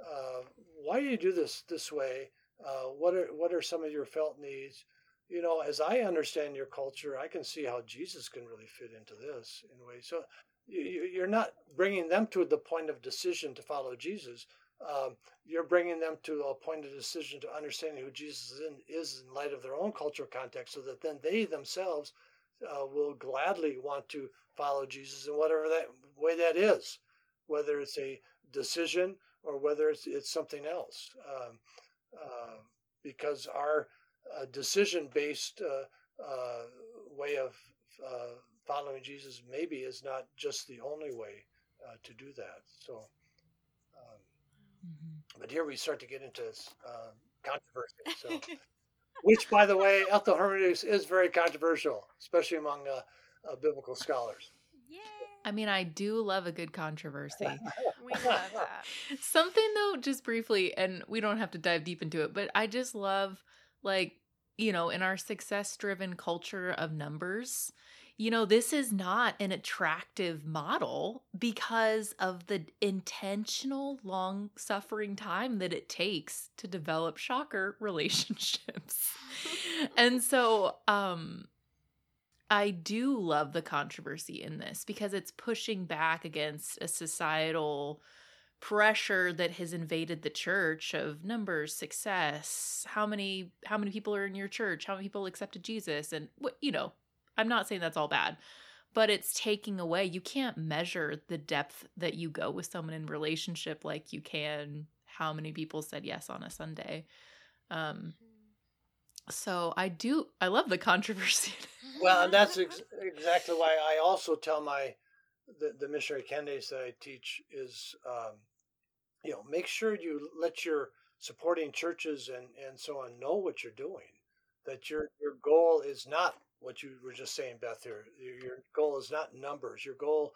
uh, why do you do this this way? Uh, what are what are some of your felt needs? You know, as I understand your culture, I can see how Jesus can really fit into this in a way. So you're not bringing them to the point of decision to follow Jesus. Um, you're bringing them to a point of decision to understanding who Jesus is in, is in light of their own cultural context, so that then they themselves uh, will gladly want to follow Jesus in whatever that way that is, whether it's a decision or whether it's it's something else. Um, uh, because our uh, decision based uh, way of following Jesus maybe is not just the only way to do that. So, um, mm-hmm. but here we start to get into controversy. So. which, by the way, ethno hermeneutics is very controversial, especially among uh, uh, biblical scholars. I mean, I do love a good controversy. we love that. Something though, just briefly, and we don't have to dive deep into it, but I just love like, you know, in our success driven culture of numbers, you know, this is not an attractive model because of the intentional long suffering time that it takes to develop shocker relationships. and so, um, I do love the controversy in this because it's pushing back against a societal pressure that has invaded the church of numbers, success, how many how many people are in your church, how many people accepted Jesus and what you know. I'm not saying that's all bad, but it's taking away you can't measure the depth that you go with someone in relationship like you can how many people said yes on a Sunday. Um so I do I love the controversy. well, and that's ex- exactly why I also tell my the, the missionary candidates that I teach is um, you know make sure you let your supporting churches and and so on know what you're doing. That your your goal is not what you were just saying, Beth. Here, your, your goal is not numbers. Your goal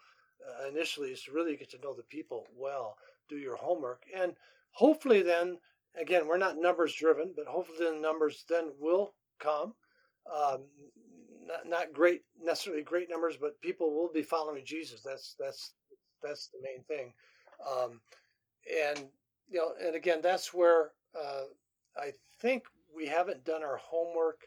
uh, initially is to really get to know the people well, do your homework, and hopefully then again, we're not numbers driven, but hopefully the numbers then will come. Um, not, not great necessarily great numbers, but people will be following Jesus. That's that's that's the main thing. Um, and you know, and again, that's where uh, I think we haven't done our homework.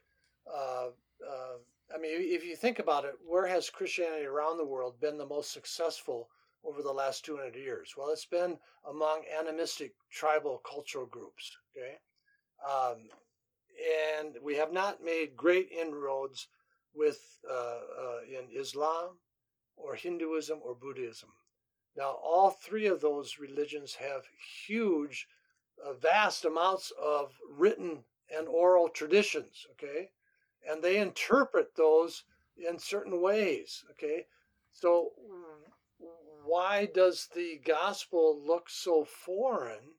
Uh, uh, I mean, if you think about it, where has Christianity around the world been the most successful over the last 200 years? Well, it's been among animistic tribal cultural groups. Okay, um, and we have not made great inroads with uh, uh, in Islam or Hinduism or Buddhism. Now, all three of those religions have huge, uh, vast amounts of written and oral traditions. Okay, and they interpret those in certain ways. Okay, so why does the gospel look so foreign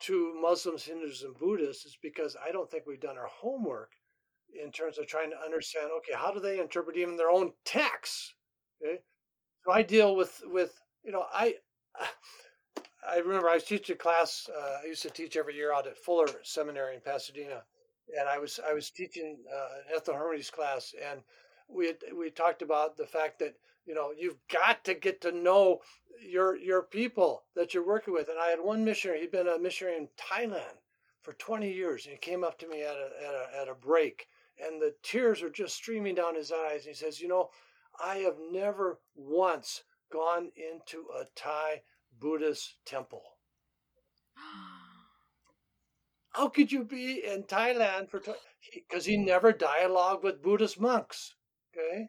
to Muslims, Hindus, and Buddhists is because I don't think we've done our homework in terms of trying to understand. Okay, how do they interpret even their own texts? Okay, so I deal with with you know I. I remember I was teaching a class. Uh, I used to teach every year out at Fuller Seminary in Pasadena, and I was I was teaching uh, an ethnohermeneutics class, and we had, we talked about the fact that you know you've got to get to know your your people that you're working with. And I had one missionary. He'd been a missionary in Thailand for 20 years, and he came up to me at a at a, at a break, and the tears were just streaming down his eyes. And he says, "You know, I have never once gone into a Thai Buddhist temple." How could you be in Thailand for because he, he never dialogued with Buddhist monks? Okay,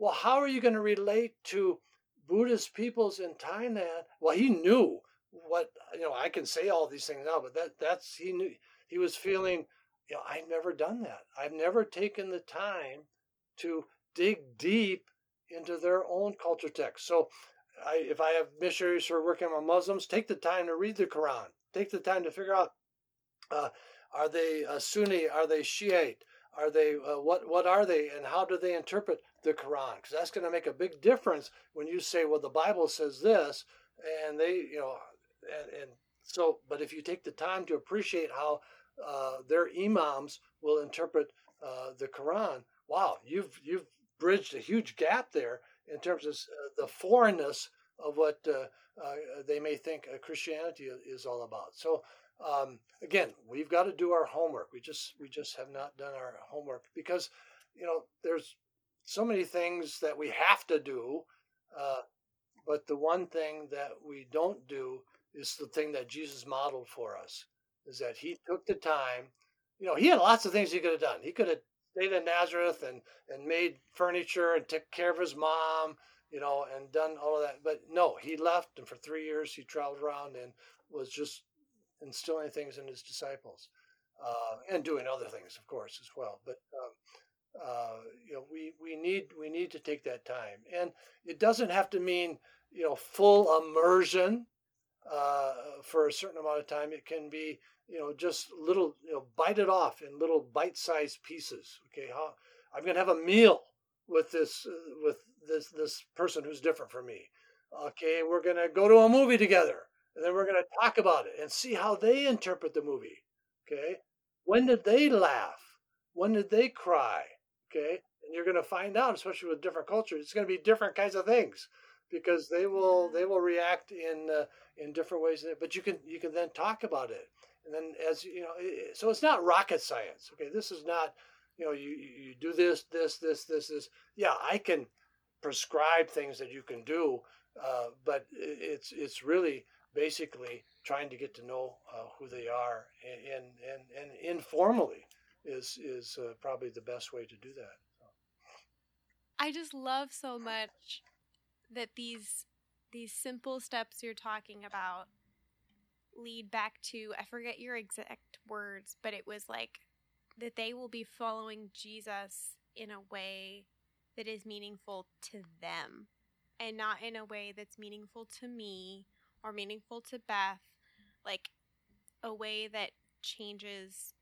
well, how are you going to relate to Buddhist peoples in Thailand? Well, he knew what you know. I can say all these things now, but that that's he knew he was feeling. You know, I've never done that. I've never taken the time to dig deep into their own culture text. So, I, if I have missionaries who are working on Muslims, take the time to read the Quran. Take the time to figure out uh, are they uh, Sunni? Are they Shiite? Are they uh, what? What are they, and how do they interpret the Quran? Because that's going to make a big difference when you say, "Well, the Bible says this," and they, you know, and, and so. But if you take the time to appreciate how uh, their imams will interpret uh, the Quran, wow, you've you've bridged a huge gap there in terms of uh, the foreignness of what uh, they may think Christianity is all about. So um, again, we've got to do our homework. We just we just have not done our homework because you know there's so many things that we have to do, uh, but the one thing that we don't do is the thing that Jesus modeled for us. Is that he took the time. You know, he had lots of things he could have done. He could have stayed in Nazareth and and made furniture and took care of his mom. You know, and done all of that. But no, he left, and for three years he traveled around and was just instilling things in his disciples, uh, and doing other things, of course, as well. But um, uh, you know, we we need we need to take that time, and it doesn't have to mean you know full immersion uh, for a certain amount of time. It can be you know just little you know bite it off in little bite-sized pieces. Okay, I'm going to have a meal with this uh, with this this person who's different from me. Okay, we're going to go to a movie together. And then we're going to talk about it and see how they interpret the movie. Okay. When did they laugh? When did they cry? Okay. And you're going to find out, especially with different cultures, it's going to be different kinds of things because they will they will react in uh, in different ways. But you can you can then talk about it, and then as you know, so it's not rocket science. Okay, this is not you know you you do this this this this this. Yeah, I can prescribe things that you can do, uh, but it's it's really basically trying to get to know uh, who they are and, and, and informally is, is uh, probably the best way to do that. I just love so much that these these simple steps you're talking about lead back to I forget your exact words, but it was like that they will be following Jesus in a way that is meaningful to them and not in a way that's meaningful to me or meaningful to Beth, like a way that changes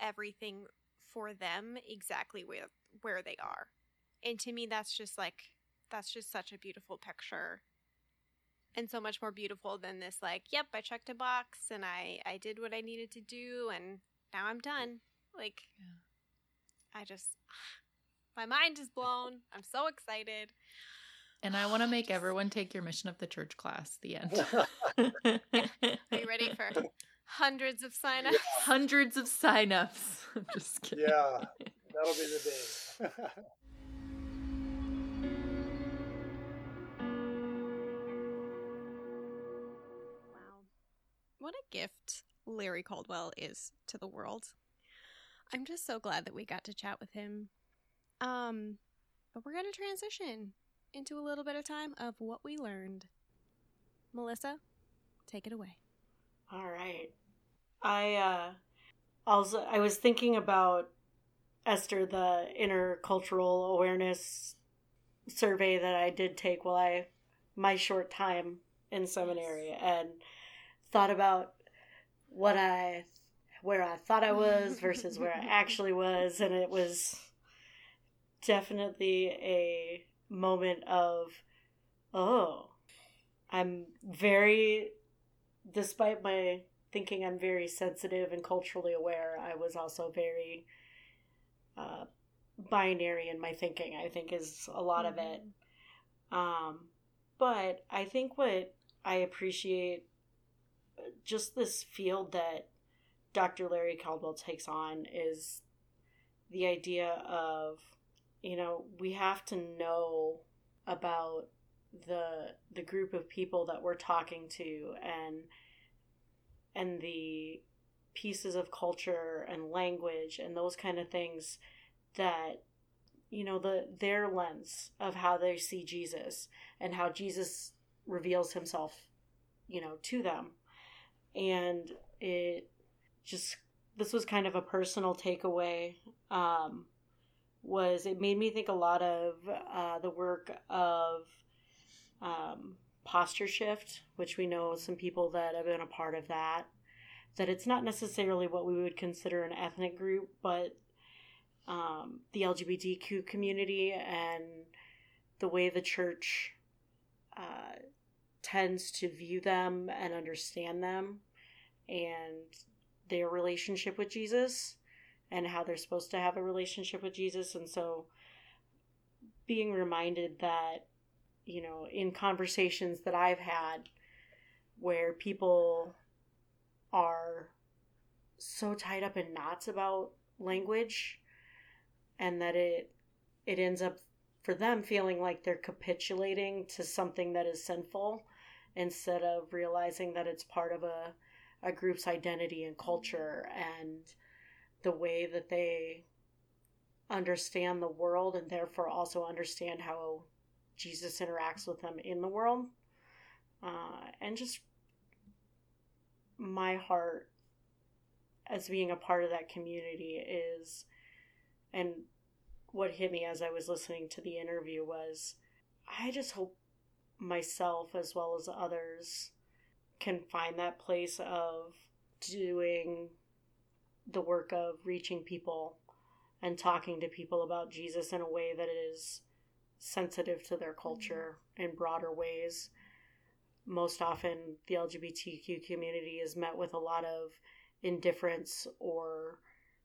everything for them exactly where where they are. And to me that's just like that's just such a beautiful picture. And so much more beautiful than this like, yep, I checked a box and I I did what I needed to do and now I'm done. Like yeah. I just my mind is blown. I'm so excited. And I want to make everyone take your mission of the church class. The end. Are you ready for hundreds of signups? Hundreds of signups. I'm just kidding. Yeah, that'll be the day. wow. What a gift Larry Caldwell is to the world. I'm just so glad that we got to chat with him. Um, but we're going to transition into a little bit of time of what we learned. Melissa, take it away. All right. I uh also I was thinking about Esther the intercultural awareness survey that I did take while I my short time in seminary and thought about what I where I thought I was versus where I actually was and it was definitely a moment of oh I'm very despite my thinking I'm very sensitive and culturally aware I was also very uh, binary in my thinking I think is a lot mm-hmm. of it um but I think what I appreciate just this field that Dr. Larry Caldwell takes on is the idea of, you know, we have to know about the the group of people that we're talking to and and the pieces of culture and language and those kind of things that you know the their lens of how they see Jesus and how Jesus reveals himself you know to them. And it just this was kind of a personal takeaway um, was it made me think a lot of uh, the work of um, posture shift which we know some people that have been a part of that that it's not necessarily what we would consider an ethnic group but um, the lgbtq community and the way the church uh, tends to view them and understand them and their relationship with Jesus and how they're supposed to have a relationship with Jesus. And so being reminded that, you know, in conversations that I've had where people are so tied up in knots about language and that it it ends up for them feeling like they're capitulating to something that is sinful instead of realizing that it's part of a, a group's identity and culture and the way that they understand the world and therefore also understand how Jesus interacts with them in the world. Uh, and just my heart as being a part of that community is, and what hit me as I was listening to the interview was, I just hope myself as well as others can find that place of doing the work of reaching people and talking to people about Jesus in a way that is sensitive to their culture mm-hmm. in broader ways. Most often, the LGBTQ community is met with a lot of indifference or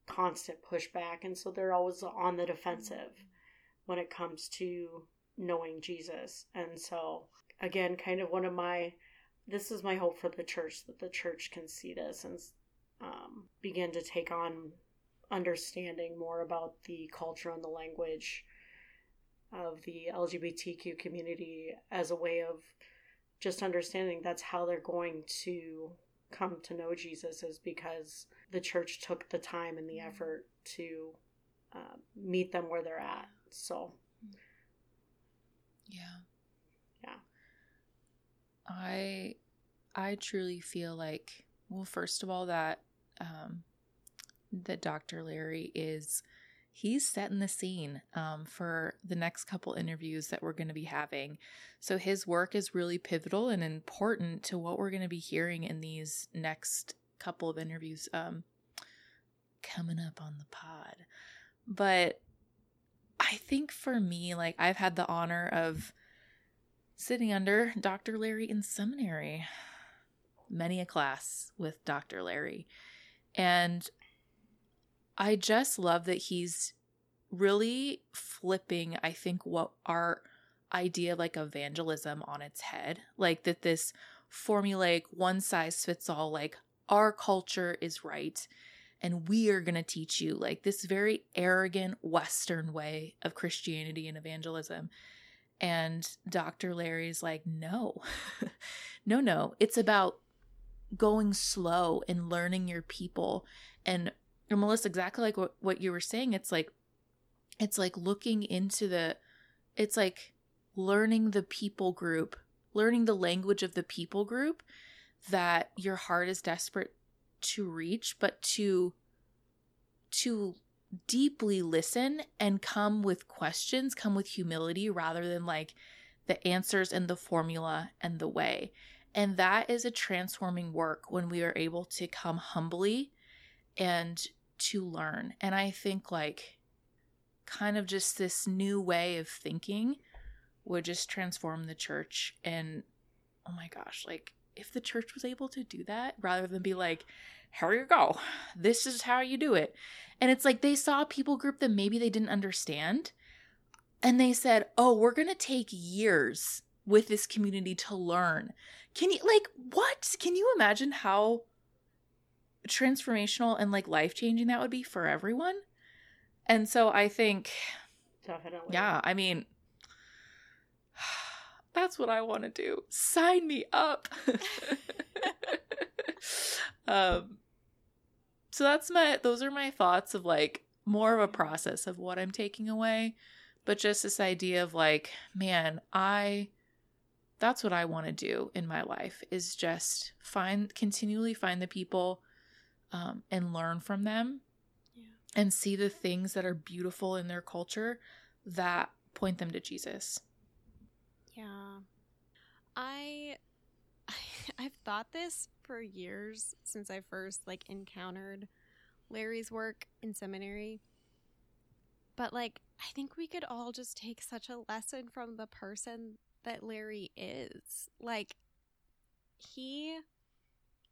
constant pushback, and so they're always on the defensive mm-hmm. when it comes to knowing Jesus. And so, again, kind of one of my this is my hope for the church that the church can see this and um, begin to take on understanding more about the culture and the language of the LGBTQ community as a way of just understanding that's how they're going to come to know Jesus is because the church took the time and the effort to uh, meet them where they're at. So yeah. Yeah. I I truly feel like well first of all that um that Dr. Larry is he's setting the scene um, for the next couple interviews that we're going to be having. So his work is really pivotal and important to what we're going to be hearing in these next couple of interviews um, coming up on the pod. But I think for me, like I've had the honor of sitting under Dr. Larry in seminary, many a class with Dr. Larry. And I just love that he's really flipping, I think, what our idea like evangelism on its head. Like that this formulaic, one size fits all, like our culture is right and we are going to teach you like this very arrogant Western way of Christianity and evangelism. And Dr. Larry's like, no, no, no. It's about going slow and learning your people. And, and Melissa, exactly like what, what you were saying, it's like, it's like looking into the, it's like learning the people group, learning the language of the people group that your heart is desperate to reach, but to to deeply listen and come with questions, come with humility rather than like the answers and the formula and the way. And that is a transforming work when we are able to come humbly and to learn. And I think, like, kind of just this new way of thinking would just transform the church. And oh my gosh, like, if the church was able to do that rather than be like, here you go, this is how you do it. And it's like they saw a people group that maybe they didn't understand. And they said, oh, we're going to take years with this community to learn. Can you, like, what? Can you imagine how transformational and like life changing that would be for everyone? And so I think, Definitely. yeah, I mean, that's what I want to do. Sign me up. um, so that's my, those are my thoughts of like more of a process of what I'm taking away, but just this idea of like, man, I, that's what I want to do in my life is just find, continually find the people um, and learn from them and see the things that are beautiful in their culture that point them to Jesus. Yeah. I I've thought this for years since I first like encountered Larry's work in seminary. But like I think we could all just take such a lesson from the person that Larry is. Like he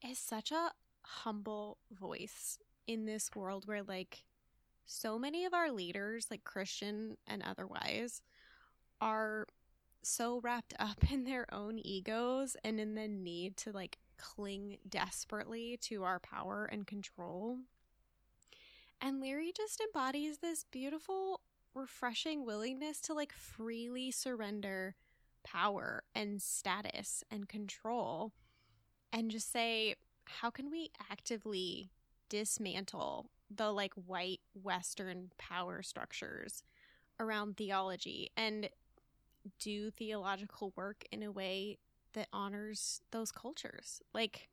is such a humble voice in this world where like so many of our leaders, like Christian and otherwise, are so wrapped up in their own egos and in the need to like cling desperately to our power and control. And Larry just embodies this beautiful, refreshing willingness to like freely surrender power and status and control and just say, how can we actively dismantle the like white Western power structures around theology and do theological work in a way that honors those cultures. Like,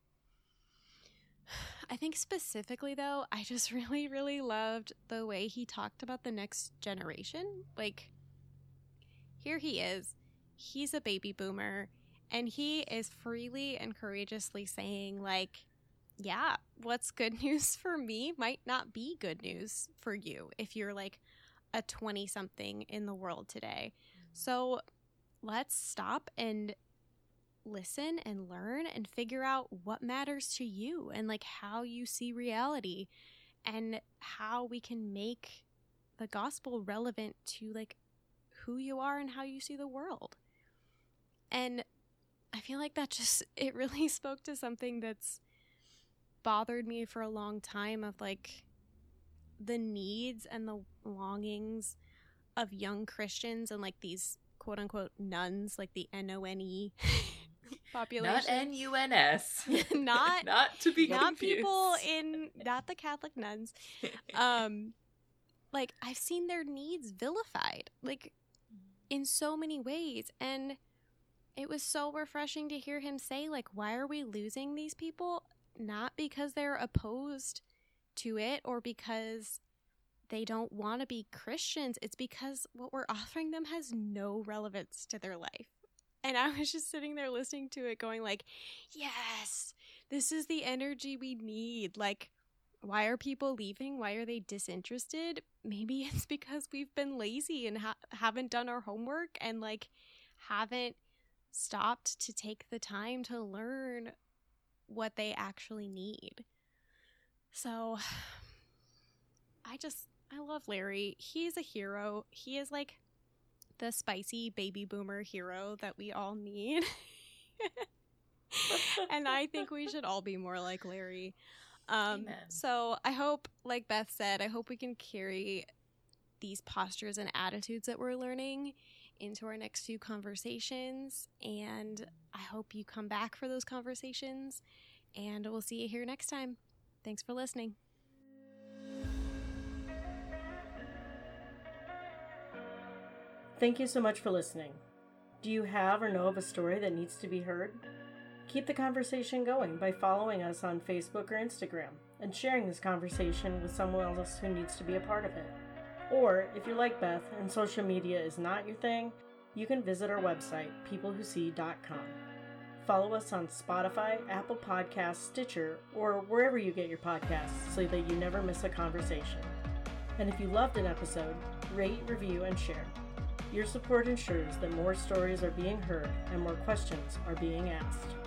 I think specifically though, I just really, really loved the way he talked about the next generation. Like, here he is, he's a baby boomer, and he is freely and courageously saying, like, yeah, what's good news for me might not be good news for you if you're like a 20 something in the world today. Mm-hmm. So let's stop and listen and learn and figure out what matters to you and like how you see reality and how we can make the gospel relevant to like who you are and how you see the world. And I feel like that just it really spoke to something that's bothered me for a long time of like the needs and the longings of young Christians and like these quote unquote nones, like the N O N E population. Not N U N S. Not not to be not confused. people in not the Catholic nuns. Um like I've seen their needs vilified, like in so many ways. And it was so refreshing to hear him say, like, why are we losing these people? Not because they're opposed to it or because they don't want to be Christians. It's because what we're offering them has no relevance to their life. And I was just sitting there listening to it going like, "Yes, this is the energy we need." Like why are people leaving? Why are they disinterested? Maybe it's because we've been lazy and ha- haven't done our homework and like haven't stopped to take the time to learn what they actually need. So I just I love Larry. He's a hero. He is like the spicy baby boomer hero that we all need. and I think we should all be more like Larry. Um, so I hope, like Beth said, I hope we can carry these postures and attitudes that we're learning into our next few conversations. And I hope you come back for those conversations. And we'll see you here next time. Thanks for listening. Thank you so much for listening. Do you have or know of a story that needs to be heard? Keep the conversation going by following us on Facebook or Instagram and sharing this conversation with someone else who needs to be a part of it. Or, if you're like Beth and social media is not your thing, you can visit our website, peoplewhosee.com. follow us on Spotify, Apple Podcasts, Stitcher, or wherever you get your podcasts so that you never miss a conversation. And if you loved an episode, rate, review, and share. Your support ensures that more stories are being heard and more questions are being asked.